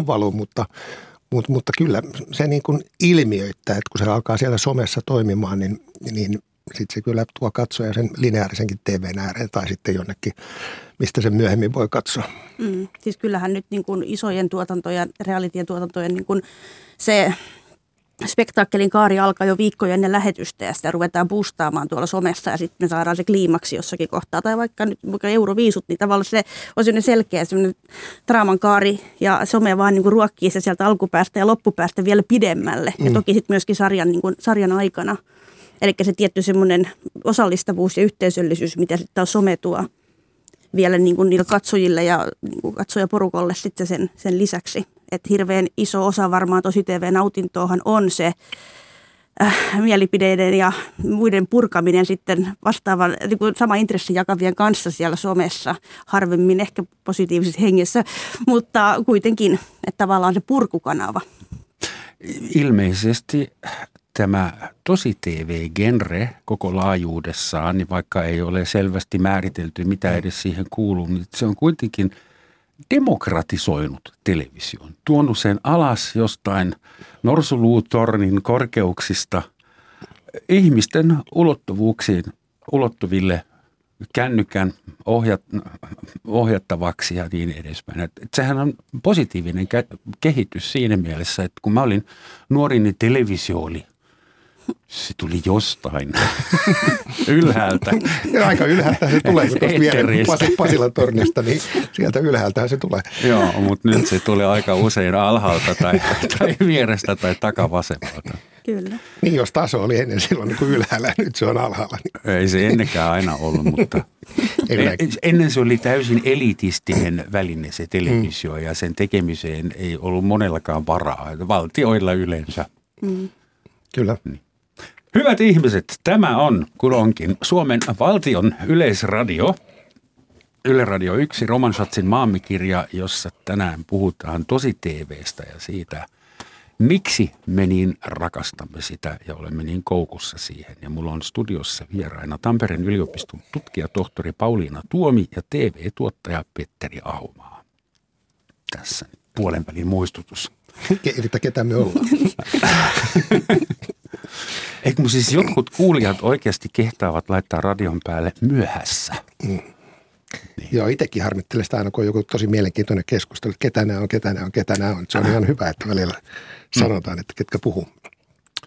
valu, mutta, mutta, mutta kyllä se niin kuin ilmiöittää, että kun se alkaa siellä somessa toimimaan, niin, niin sitten se kyllä tuo katsoja sen lineaarisenkin TVn ääreen tai sitten jonnekin, mistä se myöhemmin voi katsoa. Mm, siis kyllähän nyt niin kuin isojen tuotantojen, realitien tuotantojen niin kuin se spektaakkelin kaari alkaa jo viikkoja ennen lähetystä ja sitä ruvetaan boostaamaan tuolla somessa ja sitten me saadaan se kliimaksi jossakin kohtaa. Tai vaikka nyt vaikka euroviisut, niin tavallaan se on sellainen selkeä sellainen draaman kaari ja some vaan niin kuin ruokkii se sieltä alkupäästä ja loppupäästä vielä pidemmälle. Mm. Ja toki sitten myöskin sarjan, niin kuin, sarjan aikana. Eli se tietty semmoinen osallistavuus ja yhteisöllisyys, mitä sitten some tuo vielä niin kuin niille katsojille ja niin kuin katsojaporukolle sitten sen, sen lisäksi. Että hirveän iso osa varmaan tosi TV-nautintoahan on se äh, mielipideiden ja muiden purkaminen sitten vastaavan, niin kuin sama intressi jakavien kanssa siellä somessa, harvemmin ehkä positiivisessa hengessä, mutta kuitenkin, että tavallaan se purkukanava. Ilmeisesti tämä tosi TV-genre koko laajuudessaan, niin vaikka ei ole selvästi määritelty, mitä edes siihen kuuluu, niin se on kuitenkin demokratisoinut television, tuonut sen alas jostain norsuluutornin korkeuksista ihmisten ulottuvuuksiin, ulottuville kännykän ohjat, ohjattavaksi ja niin edespäin. Et, sehän on positiivinen kehitys siinä mielessä, että kun mä olin nuori, niin televisio oli se tuli jostain ylhäältä. Ja aika ylhäältä se tulee, kun tuosta Pasilan tornista, niin sieltä ylhäältä se tulee. Joo, mutta nyt se tulee aika usein alhaalta tai, tai vierestä tai takavasemmalta. Kyllä. Niin, jos taso oli ennen silloin niin kuin ylhäällä, nyt se on alhaalla. Niin. Ei se ennenkään aina ollut, mutta ennen se oli täysin elitistinen väline se televisio mm. ja sen tekemiseen ei ollut monellakaan varaa. Valtioilla yleensä. Mm. Kyllä. Niin. Hyvät ihmiset, tämä on kulonkin Suomen valtion yleisradio. Yle Radio 1, Roman Schatzin maamikirja, jossa tänään puhutaan tosi TVstä ja siitä, miksi me niin rakastamme sitä ja olemme niin koukussa siihen. Ja mulla on studiossa vieraina Tampereen yliopiston tutkijatohtori Pauliina Tuomi ja TV-tuottaja Petteri Aumaa. Tässä puolen välin muistutus. Että ketä me ollaan. Eikö siis jotkut kuulijat oikeasti kehtaavat laittaa radion päälle myöhässä? Mm. Niin. Joo, itsekin harmittelen sitä aina, kun on joku tosi mielenkiintoinen keskustelu, että ketä nämä on, ketä nämä on, ketä nämä on. Se on ihan hyvä, että välillä mm. sanotaan, että ketkä puhuu.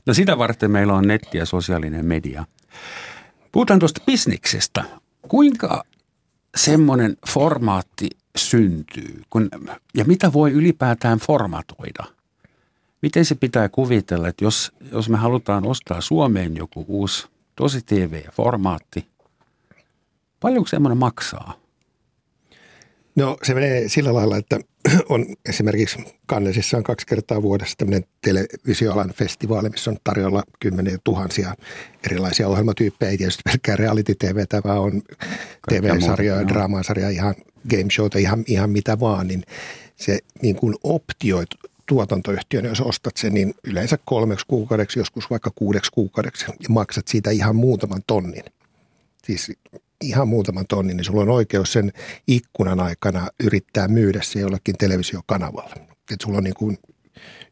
No sitä varten meillä on netti ja sosiaalinen media. Puhutaan tuosta bisniksestä. Kuinka semmoinen formaatti syntyy kun, ja mitä voi ylipäätään formatoida? Miten se pitää kuvitella, että jos, jos me halutaan ostaa Suomeen joku uusi tosi TV-formaatti, paljonko semmoinen maksaa? No se menee sillä lailla, että on esimerkiksi Kannesissa on kaksi kertaa vuodessa tämmöinen televisioalan festivaali, missä on tarjolla kymmeniä tuhansia erilaisia ohjelmatyyppejä. Ei tietysti pelkkää reality TV, vaan on TV-sarjoja, draamasarjoja, ihan game showta, ihan, ihan mitä vaan, niin se niin kuin optioit tuotantoyhtiön, jos ostat sen, niin yleensä kolmeksi kuukaudeksi, joskus vaikka kuudeksi kuukaudeksi ja maksat siitä ihan muutaman tonnin. Siis ihan muutaman tonnin, niin sulla on oikeus sen ikkunan aikana yrittää myydä se jollekin televisiokanavalle. Että sulla on niin kuin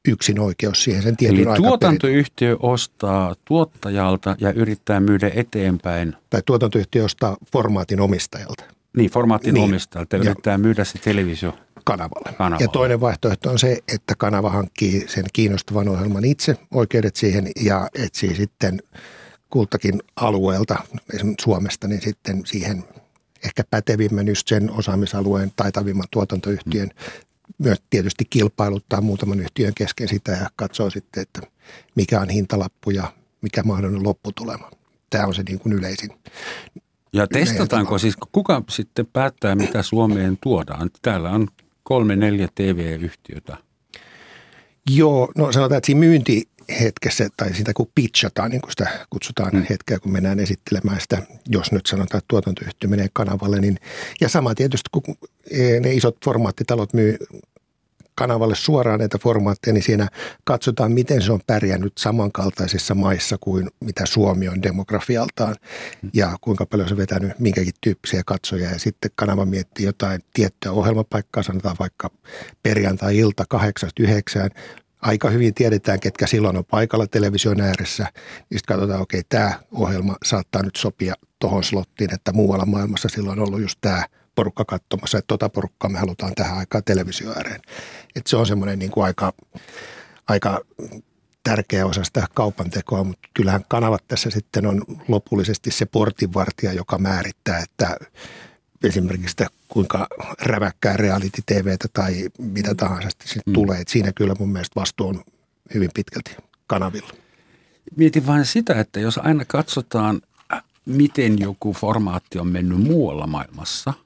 yksin oikeus siihen sen tietyn Eli tuotantoyhtiö ostaa tuottajalta ja yrittää myydä eteenpäin. Tai tuotantoyhtiö ostaa formaatin omistajalta. Niin, formaatin niin. omistajalta yrittää myydä se televisio kanavalle. kanavalle. Ja toinen vaihtoehto on se, että kanava hankkii sen kiinnostavan ohjelman itse, oikeudet siihen ja etsii sitten kultakin alueelta, esimerkiksi Suomesta, niin sitten siihen ehkä pätevimmän just sen osaamisalueen taitavimman tuotantoyhtiön myös tietysti kilpailuttaa muutaman yhtiön kesken sitä ja katsoo sitten, että mikä on hintalappu ja mikä mahdollinen lopputulema. Tämä on se niin kuin yleisin. Ja testataanko siis, kuka sitten päättää, mitä Suomeen tuodaan? Täällä on kolme, neljä TV-yhtiötä. Joo, no sanotaan, että siinä myyntihetkessä tai sitä kun pitchataan, niin kuin sitä kutsutaan mm. hetkeä, kun mennään esittelemään sitä, jos nyt sanotaan, että tuotantoyhtiö menee kanavalle, niin ja sama tietysti, kun ne isot formaattitalot myy kanavalle suoraan näitä formaatteja, niin siinä katsotaan, miten se on pärjännyt samankaltaisissa maissa kuin mitä Suomi on demografialtaan ja kuinka paljon se on vetänyt minkäkin tyyppisiä katsoja. Ja sitten kanava miettii jotain tiettyä ohjelmapaikkaa, sanotaan vaikka perjantai-ilta 8-9, aika hyvin tiedetään, ketkä silloin on paikalla television ääressä. Niin sitten katsotaan, okei, okay, tämä ohjelma saattaa nyt sopia tuohon slottiin, että muualla maailmassa silloin on ollut just tämä – porukka katsomassa, että tota porukkaa me halutaan tähän aikaan televisio ääreen. Että se on semmoinen niin kuin aika, aika tärkeä osa sitä kaupan tekoa, mutta kyllähän kanavat tässä sitten on lopullisesti se portinvartija, joka määrittää, että esimerkiksi sitä, kuinka räväkkää reality TVtä tai mitä tahansa sitten mm. tulee. että siinä kyllä mun mielestä vastuu on hyvin pitkälti kanavilla. Mietin vain sitä, että jos aina katsotaan, miten joku formaatti on mennyt muualla maailmassa –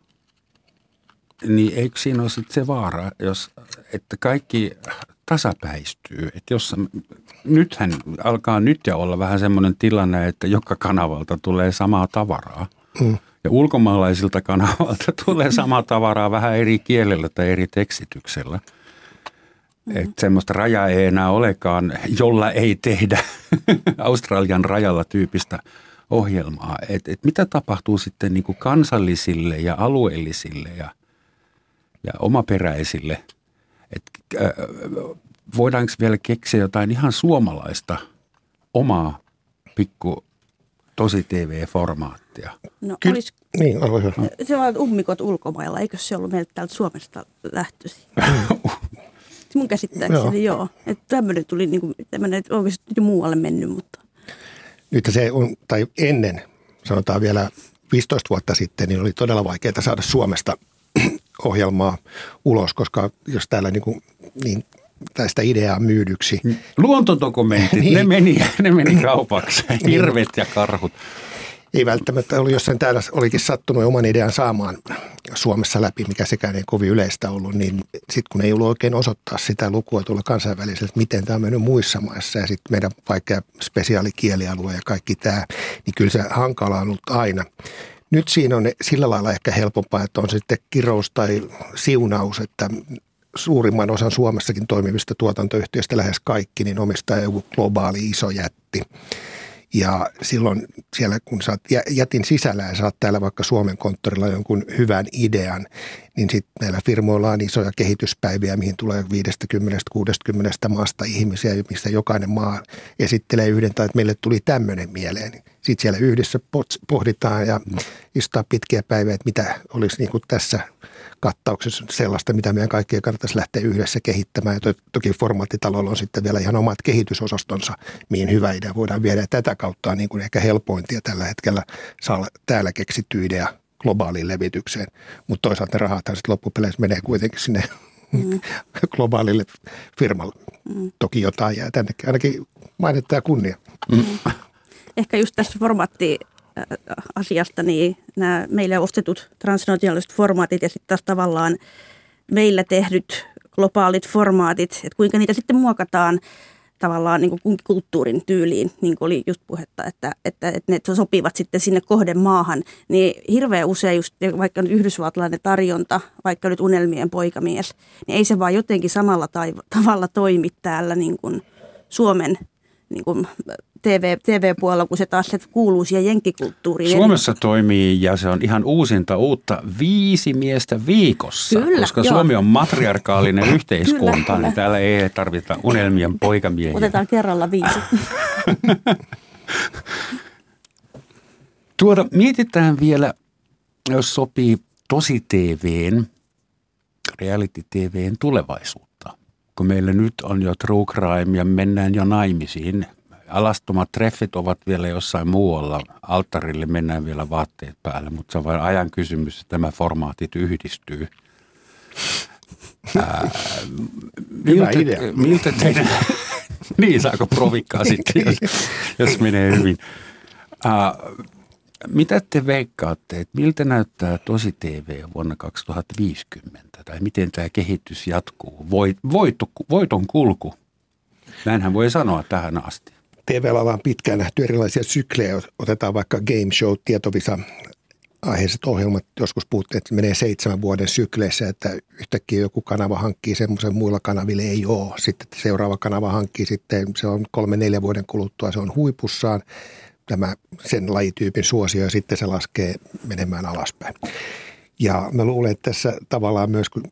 niin eikö siinä ole sitten se vaara, jos, että kaikki tasapäistyy. Että jos, nythän alkaa nyt ja olla vähän semmoinen tilanne, että joka kanavalta tulee samaa tavaraa. Mm. Ja ulkomaalaisilta kanavalta tulee samaa tavaraa vähän eri kielellä tai eri tekstityksellä. Mm-hmm. Että semmoista rajaa ei enää olekaan, jolla ei tehdä Australian rajalla tyypistä ohjelmaa. Et, et mitä tapahtuu sitten niin kuin kansallisille ja alueellisille ja – ja omaperäisille. Et, äh, voidaanko vielä keksiä jotain ihan suomalaista omaa pikku tosi TV-formaattia? No Ky- olis, niin, ole hyvä. Se on ummikot ulkomailla, eikö se ollut meiltä täältä Suomesta lähtöisin? Mun käsittääkseni joo. joo. Että tämmöinen tuli, niin kuin, tämmöinen, että onko se jo muualle mennyt, mutta... Nyt se on, tai ennen, sanotaan vielä 15 vuotta sitten, niin oli todella vaikeaa saada Suomesta ohjelmaa ulos, koska jos täällä niin, kuin, niin tästä ideaa myydyksi. Mm. Luontodokumentit, niin. ne, meni, ne meni kaupaksi, niin. hirvet ja karhut. Ei välttämättä ollut, jos sen täällä olikin sattunut oman idean saamaan Suomessa läpi, mikä sekään ei kovin yleistä ollut, niin sitten kun ei ollut oikein osoittaa sitä lukua tuolla kansainvälisellä, että miten tämä on mennyt muissa maissa ja sitten meidän vaikka spesiaalikielialue ja kaikki tämä, niin kyllä se hankala on ollut aina. Nyt siinä on sillä lailla ehkä helpompaa, että on sitten kirous tai siunaus, että suurimman osan Suomessakin toimivista tuotantoyhtiöistä lähes kaikki, niin omistaa joku globaali iso jätti. Ja silloin siellä, kun sä jätin sisällä ja saat täällä vaikka Suomen konttorilla jonkun hyvän idean, niin sitten näillä firmoilla on isoja kehityspäiviä, mihin tulee 50-60 maasta ihmisiä, missä jokainen maa esittelee yhden tai että meille tuli tämmöinen mieleen. Sitten siellä yhdessä pohditaan ja istutaan pitkiä päiviä, että mitä olisi niin kuin tässä kattauksessa sellaista, mitä meidän kaikkien kannattaisi lähteä yhdessä kehittämään. Ja toki formaattitalolla on sitten vielä ihan omat kehitysosastonsa, mihin hyvä idea voidaan viedä. Ja tätä kautta on niin kuin ehkä helpointia tällä hetkellä saa täällä keksitty idea globaaliin levitykseen. Mutta toisaalta ne rahathan sitten loppupeleissä menee kuitenkin sinne mm. globaalille firmalle. Mm. Toki jotain jää tännekin, ainakin mainittaa kunnia. Mm. Ehkä just tässä formaatti asiasta, niin nämä meille ostetut transnationaaliset formaatit ja sitten taas tavallaan meillä tehdyt globaalit formaatit, että kuinka niitä sitten muokataan tavallaan niin kuin kulttuurin tyyliin, niin kuin oli just puhetta, että, että, että ne sopivat sitten sinne kohdemaahan, niin hirveän usein just vaikka nyt yhdysvaltalainen tarjonta, vaikka nyt unelmien poikamies, niin ei se vaan jotenkin samalla tavalla toimi täällä niin kuin Suomen niin kuin TV, TV-puolella, kun se taas se kuuluu siihen jenkkikulttuuriin. Suomessa Eli... toimii ja se on ihan uusinta uutta viisi miestä viikossa, kyllä, koska joo. Suomi on matriarkaalinen yhteiskunta, kyllä, niin kyllä. täällä ei tarvita unelmien poikamiehiä. Otetaan kerralla viisi. tuoda, mietitään vielä, jos sopii tosi TVn, reality TVn tulevaisuutta. Kun meillä nyt on jo true crime ja mennään jo naimisiin – alastomat treffit ovat vielä jossain muualla. Alttarille mennään vielä vaatteet päälle, mutta se on vain ajan kysymys, että tämä formaatit yhdistyy. Ää, miltä, Hyvä idea. Miltä teidän, niin saako provikkaa sitten, jos, jos menee hyvin. Ää, Mitä te veikkaatte, että miltä näyttää tosi TV vuonna 2050 tai miten tämä kehitys jatkuu? Voit, voitto, voiton kulku, näinhän voi sanoa tähän asti. TV-alalla on pitkään nähty erilaisia syklejä. Otetaan vaikka game show, tietovisa, aiheiset ohjelmat joskus puhuttiin, että menee seitsemän vuoden sykleissä, että yhtäkkiä joku kanava hankkii semmoisen, muilla kanavilla ei ole. Sitten seuraava kanava hankkii sitten, se on kolme neljä vuoden kuluttua, se on huipussaan tämä sen lajityypin suosio ja sitten se laskee menemään alaspäin. Ja mä luulen, että tässä tavallaan myös, kun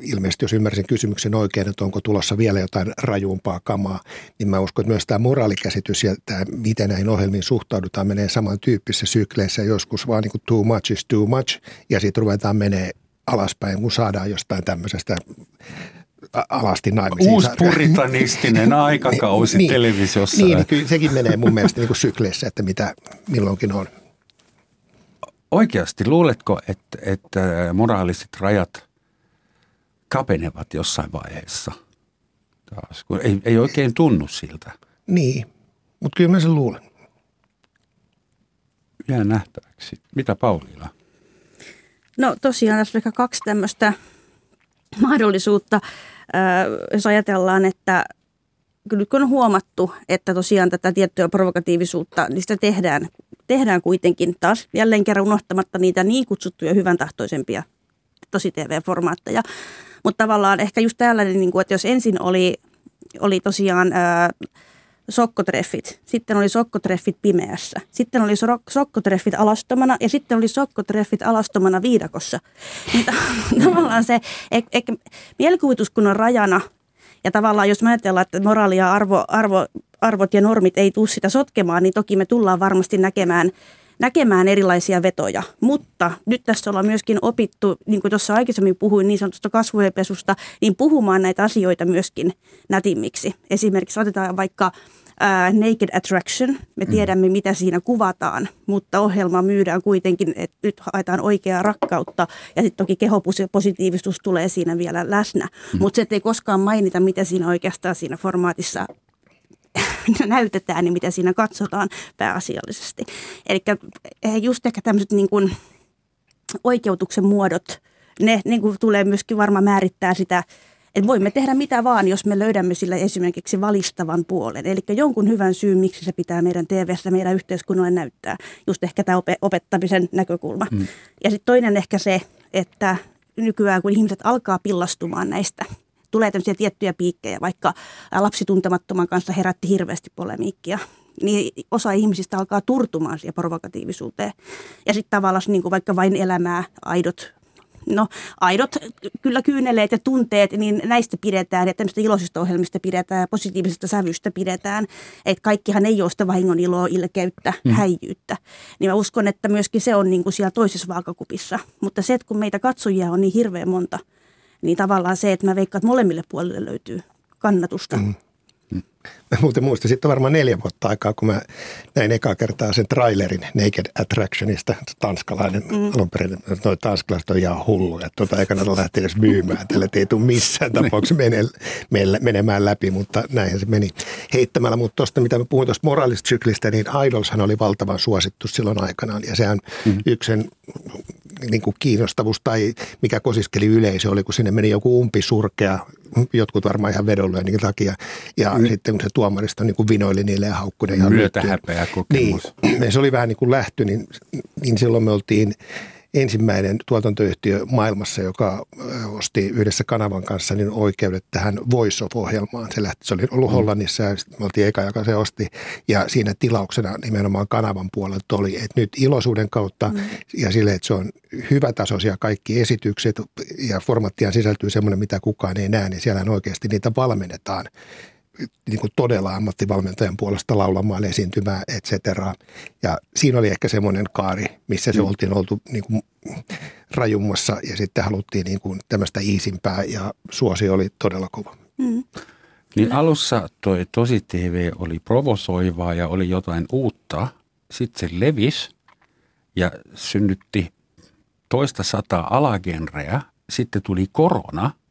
ilmeisesti jos ymmärsin kysymyksen oikein, että onko tulossa vielä jotain rajumpaa kamaa, niin mä uskon, että myös tämä moraalikäsitys ja tämä, miten näihin ohjelmiin suhtaudutaan, menee samantyyppisissä sykleissä. Joskus vaan niin kuin too much is too much ja sitten ruvetaan menee alaspäin, kun saadaan jostain tämmöisestä alasti naimisiin. Uusi puritanistinen aikakausi niin, televisiossa. Niin, niin, kyllä sekin menee mun mielestä niin kuin sykleissä, että mitä milloinkin on. Oikeasti, luuletko, että, että moraaliset rajat kapenevat jossain vaiheessa? Taas, kun ei, ei oikein tunnu siltä. Niin, mutta kyllä mä sen luulen. Jää nähtäväksi. Mitä Pauliina? No tosiaan tässä on ehkä kaksi tämmöistä mahdollisuutta jos ajatellaan, että kyllä on huomattu, että tosiaan tätä tiettyä provokatiivisuutta, niin sitä tehdään, tehdään kuitenkin taas jälleen kerran unohtamatta niitä niin kutsuttuja hyvän tahtoisempia tosi TV-formaatteja. Mutta tavallaan ehkä just tällainen, niin että jos ensin oli, oli tosiaan sokkotreffit, sitten oli sokkotreffit pimeässä, sitten oli sokkotreffit alastomana ja sitten oli sokkotreffit alastomana viidakossa. Niin tavallaan se, ehkä mielikuvitus kun on rajana ja tavallaan jos me ajatellaan, että moraali ja arvo, arvo, arvot ja normit ei tule sitä sotkemaan, niin toki me tullaan varmasti näkemään näkemään erilaisia vetoja. Mutta nyt tässä ollaan myöskin opittu, niin kuin tuossa aikaisemmin puhuin niin sanotusta kasvuepesusta, niin puhumaan näitä asioita myöskin nätimmiksi. Esimerkiksi otetaan vaikka ää, Naked Attraction. Me mm. tiedämme, mitä siinä kuvataan, mutta ohjelma myydään kuitenkin, että nyt haetaan oikeaa rakkautta ja sitten toki kehopositiivisuus tulee siinä vielä läsnä. Mm. Mutta se ei koskaan mainita, mitä siinä oikeastaan siinä formaatissa näytetään ja mitä siinä katsotaan pääasiallisesti. Eli eh, just ehkä tämmöiset niin kuin oikeutuksen muodot, ne niin kuin tulee myöskin varmaan määrittää sitä, että voimme tehdä mitä vaan, jos me löydämme sillä esimerkiksi valistavan puolen. Eli jonkun hyvän syyn, miksi se pitää meidän TV-ssä, meidän yhteiskunnalle näyttää. Just ehkä tämä opettamisen näkökulma. Mm. Ja sitten toinen ehkä se, että nykyään kun ihmiset alkaa pillastumaan näistä tulee tämmöisiä tiettyjä piikkejä, vaikka lapsituntemattoman kanssa herätti hirveästi polemiikkia niin osa ihmisistä alkaa turtumaan siihen provokatiivisuuteen. Ja sitten tavallaan niin kuin vaikka vain elämää, aidot, no aidot kyllä kyyneleet ja tunteet, niin näistä pidetään ja tämmöistä iloisista ohjelmista pidetään ja positiivisesta sävystä pidetään. Että kaikkihan ei ole sitä vahingon iloa, ilkeyttä, mm. häijyyttä. Niin mä uskon, että myöskin se on niin kuin siellä toisessa vaakakupissa. Mutta se, että kun meitä katsojia on niin hirveän monta – niin tavallaan se, että mä veikkaan, että molemmille puolille löytyy kannatusta. Mm. Mä muuten muistan sitten varmaan neljä vuotta aikaa, kun mä näin ekaa kertaa sen trailerin Naked Attractionista, tanskalainen mm. alun perin, noi tanskalaiset on ihan hulluja, tuota ei kannata lähteä edes myymään, tällä ei tule missään niin. tapauksessa mene, mene, menemään läpi, mutta näinhän se meni heittämällä. Mutta tuosta, mitä mä puhuin tuosta moraalista syklistä, niin Idolshan oli valtavan suosittu silloin aikanaan, ja sehän mm. yksi sen niin kuin kiinnostavuus tai mikä kosiskeli yleisö oli, kun sinne meni joku umpisurkea, jotkut varmaan ihan vedonlyönnin takia, ja mm. sitten kun se tuomarista niin kuin vinoili niille ja haukkui ne ihan Myötähäpeä kokemus. Niin, se oli vähän niin kuin lähtö, niin, niin silloin me oltiin ensimmäinen tuotantoyhtiö maailmassa, joka osti yhdessä kanavan kanssa niin oikeudet tähän Voice of-ohjelmaan. Se, lähti, se oli ollut mm. Hollannissa ja me oltiin eka, joka se osti. Ja siinä tilauksena nimenomaan kanavan puolelta oli, että nyt iloisuuden kautta mm. ja sille, että se on hyvätasoisia kaikki esitykset ja formattia sisältyy semmoinen, mitä kukaan ei näe, niin siellä oikeasti niitä valmennetaan niin kuin todella ammattivalmentajan puolesta laulamaan, esiintymään, et cetera. Ja siinä oli ehkä semmoinen kaari, missä se mm. oltiin oltu niin kuin rajummassa ja sitten haluttiin niin kuin tämmöistä iisimpää ja suosi oli todella kova. Mm. Niin alussa toi Tosi TV oli provosoivaa ja oli jotain uutta. Sitten se levisi ja synnytti toista sataa alagenreä. Sitten tuli korona –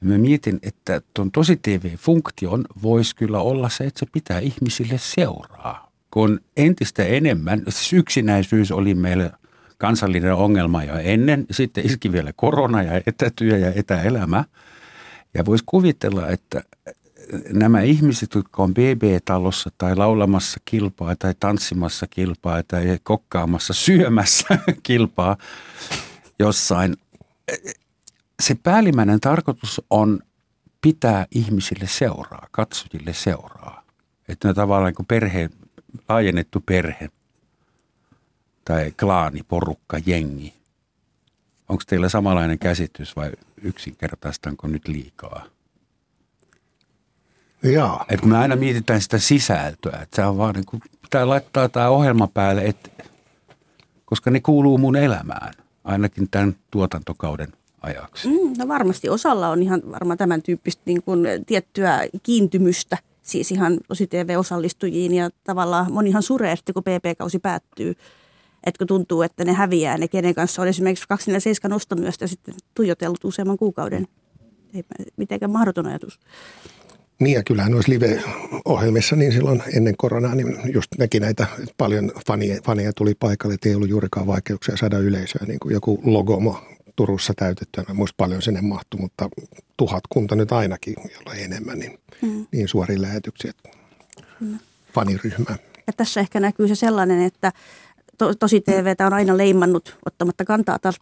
ja mä mietin, että tuon tosi TV-funktion voisi kyllä olla se, että se pitää ihmisille seuraa. kun entistä enemmän, siis yksinäisyys oli meillä kansallinen ongelma jo ennen, sitten iski vielä korona ja etätyö ja etäelämä. Ja voisi kuvitella, että nämä ihmiset, jotka on BB-talossa tai laulamassa kilpaa tai tanssimassa kilpaa tai kokkaamassa, syömässä kilpaa jossain, se päällimmäinen tarkoitus on pitää ihmisille seuraa, katsojille seuraa. Että ne tavallaan kuin perhe, laajennettu perhe tai klaani, porukka, jengi. Onko teillä samanlainen käsitys vai yksinkertaistanko nyt liikaa? Joo. Et kun me aina mietitään sitä sisältöä, että se on vaan niin kuin, pitää laittaa tämä ohjelma päälle, et, koska ne kuuluu mun elämään, ainakin tämän tuotantokauden ajaksi. Mm, no varmasti osalla on ihan varmaan tämän tyyppistä niin kuin tiettyä kiintymystä, siis ihan tosi TV-osallistujiin ja tavallaan monihan suree sitten, kun PP-kausi päättyy. Että kun tuntuu, että ne häviää, ne kenen kanssa on esimerkiksi 247 nostamyöstä sitten tuijotellut useamman kuukauden. Ei mitenkään mahdoton ajatus. Niin ja kyllähän noissa live-ohjelmissa, niin silloin ennen koronaa, niin just näki näitä, että paljon faneja, faneja tuli paikalle, että ei ollut juurikaan vaikeuksia saada yleisöä. Niin kuin joku logomo Turussa täytettyä, mä muista paljon sinne mahtui, mutta tuhat kunta nyt ainakin, jolla enemmän, niin, mm. niin suoria lähetyksiä, mm. faniryhmää. Ja tässä ehkä näkyy se sellainen, että to, tosi TV on aina leimannut, ottamatta kantaa taas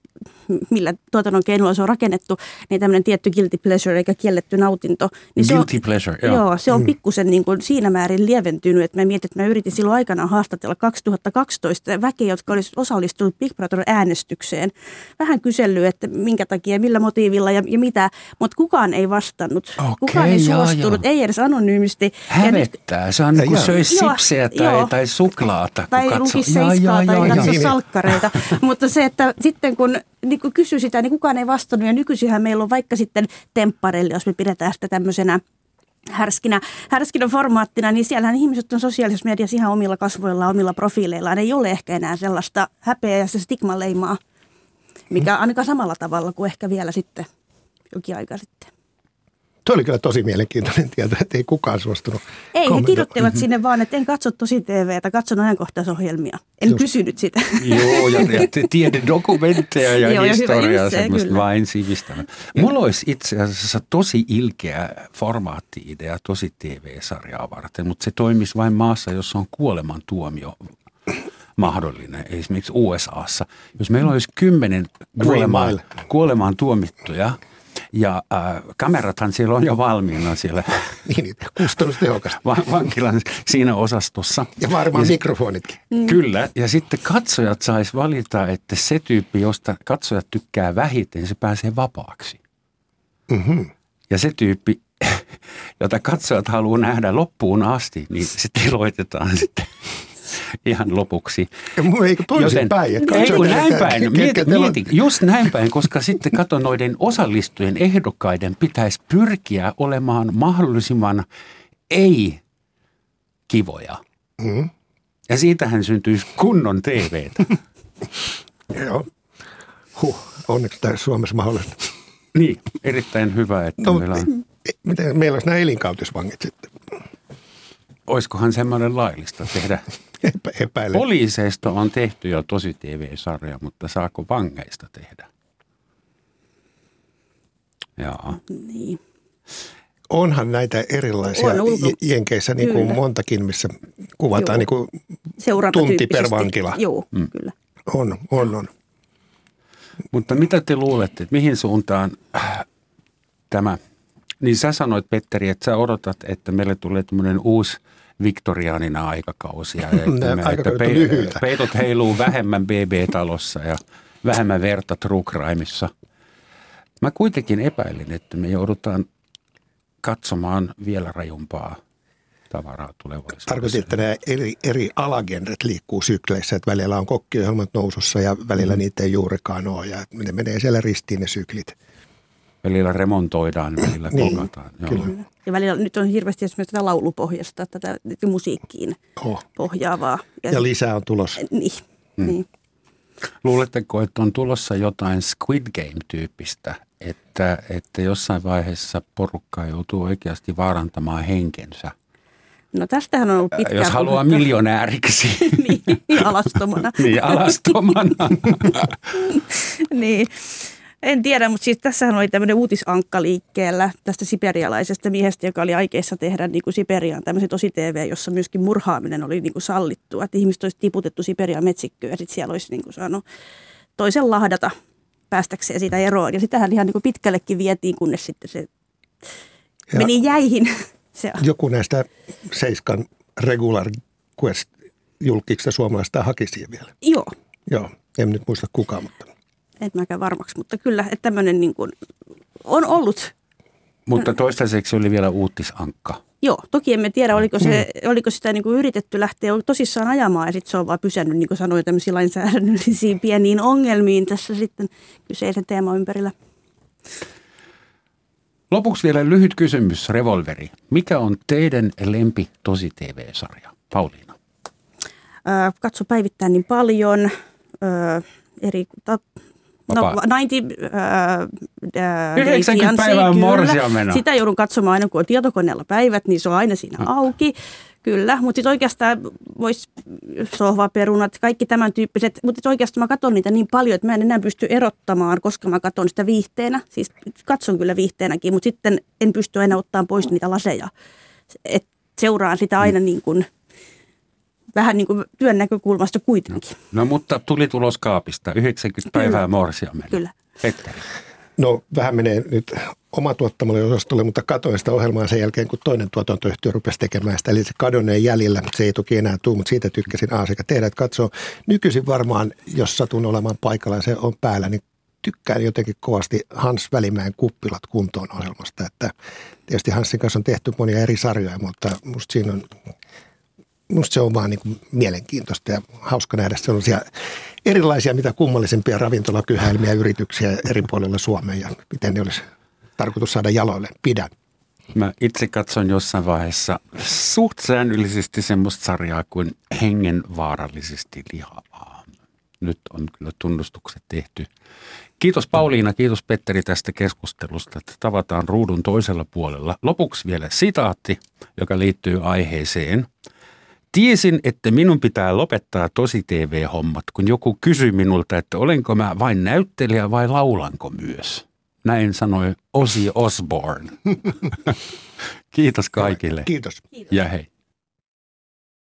millä tuotannon keinoilla se on rakennettu, niin tämmöinen tietty guilty pleasure eikä kielletty nautinto. Niin guilty se on, pleasure, joo. joo. se on mm. pikkusen niin kuin siinä määrin lieventynyt, että mä mietin, että mä yritin silloin aikanaan haastatella 2012 väkeä, jotka olisi osallistunut Big Brother äänestykseen. Vähän kysely, että minkä takia, millä motiivilla ja, ja mitä, mutta kukaan ei vastannut. Okay, kukaan ei joo, suostunut, joo. ei edes anonyymisti. Hävettää, se on niin kuin söisi sipsejä tai, joo. tai suklaata. Tai lukisi seiskaa tai joo, katso niin. salkkareita. Mutta se, että sitten kun niin kun kysyi sitä, niin kukaan ei vastannut. Ja nykyisinhän meillä on vaikka sitten tempparelli, jos me pidetään sitä tämmöisenä härskinä, härskinä formaattina, niin siellähän ihmiset on sosiaalisessa mediassa ihan omilla kasvoillaan, omilla profiileillaan. Ei ole ehkä enää sellaista häpeä ja se stigmaleimaa, mikä ainakaan samalla tavalla kuin ehkä vielä sitten jokin aika sitten. Tuo oli kyllä tosi mielenkiintoinen tieto, että ei kukaan suostunut Ei, he kirjoittivat sinne vaan, että en katso tosi TVtä, katson ajankohtaisohjelmia. En Just. kysynyt sitä. Joo, ja, ja te- tiededokumentteja ja Joo, ja historiaa, se, semmoista vain sivistänyt. Mulla olisi itse asiassa tosi ilkeä formaatti-idea tosi TV-sarjaa varten, mutta se toimisi vain maassa, jossa on kuolemantuomio mahdollinen, esimerkiksi USAssa. Jos meillä olisi kymmenen kuolemaan, kuolemaan tuomittuja, ja äh, kamerathan siellä on jo valmiina siellä Niin, niin, kustannustehokasta. va- vankilan siinä osastossa. Ja varmaan Ja mikrofonitkin. Mm. Kyllä, ja sitten katsojat sais valita, että se tyyppi, josta katsojat tykkää vähiten, se pääsee vapaaksi. Mm-hmm. Ja se tyyppi, jota katsojat haluaa nähdä loppuun asti, niin se tiloitetaan sitten ihan lopuksi. Eikö toisin päin? Että ei kun näin päin, mieti, mieti, just näin päin, koska sitten kato noiden osallistujien ehdokkaiden pitäisi pyrkiä olemaan mahdollisimman ei-kivoja. Mm. Ja siitähän syntyisi kunnon TVtä. Joo. Huh, onneksi tämä Suomessa mahdollista. Niin, erittäin hyvä, että no, meillä on. miten meillä olisi nämä elinkautisvangit sitten? Olisikohan semmoinen laillista tehdä? Epä, epäilen. Poliiseista on tehty jo tosi TV-sarja, mutta saako vangeista tehdä? Jaa. Niin. Onhan näitä erilaisia On ulko- je- jenkeissä niin kuin Kyllä. montakin, missä kuvataan Joo. niin kuin tunti per vankila. Joo, mm. kyllä. On, on, on. Mutta mitä te luulette, että mihin suuntaan äh, tämä, niin sä sanoit Petteri, että sä odotat, että meille tulee tämmöinen uusi viktoriaanina aikakausi. Ja että, me, että lyhyitä. peitot heiluu vähemmän BB-talossa ja vähemmän verta True Crimeissa. Mä kuitenkin epäilin, että me joudutaan katsomaan vielä rajumpaa tavaraa tulevaisuudessa. Tarkoitin, että nämä eri, eri alagenret liikkuu sykleissä, että välillä on kokkiohjelmat nousussa ja välillä mm. niitä ei juurikaan ole ja ne menee siellä ristiin ne syklit. Välillä remontoidaan, välillä Niin, kokataan. Joo. kyllä. Ja välillä nyt on hirveästi esimerkiksi tätä laulupohjasta, tätä musiikkiin Oh. pohjaavaa. Ja lisää on tulossa. Niin, mm. niin. Luuletteko, että on tulossa jotain Squid Game-tyyppistä, että, että jossain vaiheessa porukka joutuu oikeasti vaarantamaan henkensä? No tästähän on ollut pitkään. Jos haluaa puhetta. miljonääriksi. niin, alastomana. niin, alastomana. niin. En tiedä, mutta siis tässähän oli tämmöinen uutisankka liikkeellä tästä siperialaisesta miehestä, joka oli aikeissa tehdä niin kuin Siperiaan tämmöisen tosi TV, jossa myöskin murhaaminen oli niin kuin sallittua. Että ihmiset olisi tiputettu Siperian metsikköön ja sitten siellä olisi niin kuin saanut toisen lahdata päästäkseen siitä eroon. Ja sitähän ihan niin kuin pitkällekin vietiin, kunnes sitten se Ja- meni jäihin. Se, Joku näistä Seiskan regular quest julkiksi suomalaista haki siihen vielä. joo, Joo, en nyt muista kuka, mutta en mäkään varmaksi, mutta kyllä, että tämmöinen niin kuin on ollut Mutta toistaiseksi oli vielä uutisankka. Joo, toki emme tiedä, oliko, se, oliko sitä niin kuin yritetty lähteä tosissaan ajamaan ja sitten se on vaan pysännyt, niin kuin sanoin, tämmöisiin lainsäädännöllisiin pieniin ongelmiin tässä sitten kyseisen teeman ympärillä. Lopuksi vielä lyhyt kysymys, revolveri. Mikä on teidän lempi tosi TV-sarja? Pauliina. Öö, katso päivittäin niin paljon öö, eri... Ta, No, Vapaa. 90, öö, 90 päivää morsiamena. Sitä joudun katsomaan aina, kun on tietokoneella päivät, niin se on aina siinä auki. Kyllä, mutta sitten oikeastaan voisi sohvaperunat, kaikki tämän tyyppiset, mutta sit oikeastaan mä katson niitä niin paljon, että mä en enää pysty erottamaan, koska mä katson sitä viihteenä. Siis katson kyllä viihteenäkin, mutta sitten en pysty enää ottamaan pois niitä laseja. Et seuraan sitä aina niin kuin, vähän niin kuin työn näkökulmasta kuitenkin. No mutta tuli tulos kaapista. 90 päivää morsiamena. Kyllä. Petteri. no vähän menee nyt oma tuottamalle osastolle, mutta katoin sitä ohjelmaa sen jälkeen, kun toinen tuotantoyhtiö rupesi tekemään sitä. Eli se kadonneen jäljellä, se ei toki enää tule, mutta siitä tykkäsin A sekä tehdä, että katsoo. Nykyisin varmaan, jos satun olemaan paikalla ja se on päällä, niin tykkään jotenkin kovasti Hans Välimäen kuppilat kuntoon ohjelmasta. Että tietysti Hansin kanssa on tehty monia eri sarjoja, mutta musta siinä on musta se on vaan niin kuin mielenkiintoista ja hauska nähdä sellaisia erilaisia, mitä kummallisempia ravintolakyhäilmiä yrityksiä eri puolilla Suomea ja miten ne olisi tarkoitus saada jaloille. Pidän. Mä itse katson jossain vaiheessa suht säännöllisesti semmoista sarjaa kuin hengenvaarallisesti lihavaa. Nyt on kyllä tunnustukset tehty. Kiitos Pauliina, kiitos Petteri tästä keskustelusta, että tavataan ruudun toisella puolella. Lopuksi vielä sitaatti, joka liittyy aiheeseen. Tiesin, että minun pitää lopettaa tosi TV-hommat, kun joku kysyi minulta, että olenko mä vain näyttelijä vai laulanko myös. Näin sanoi Ozzy Osbourne. Kiitos kaikille Kiitos. ja hei.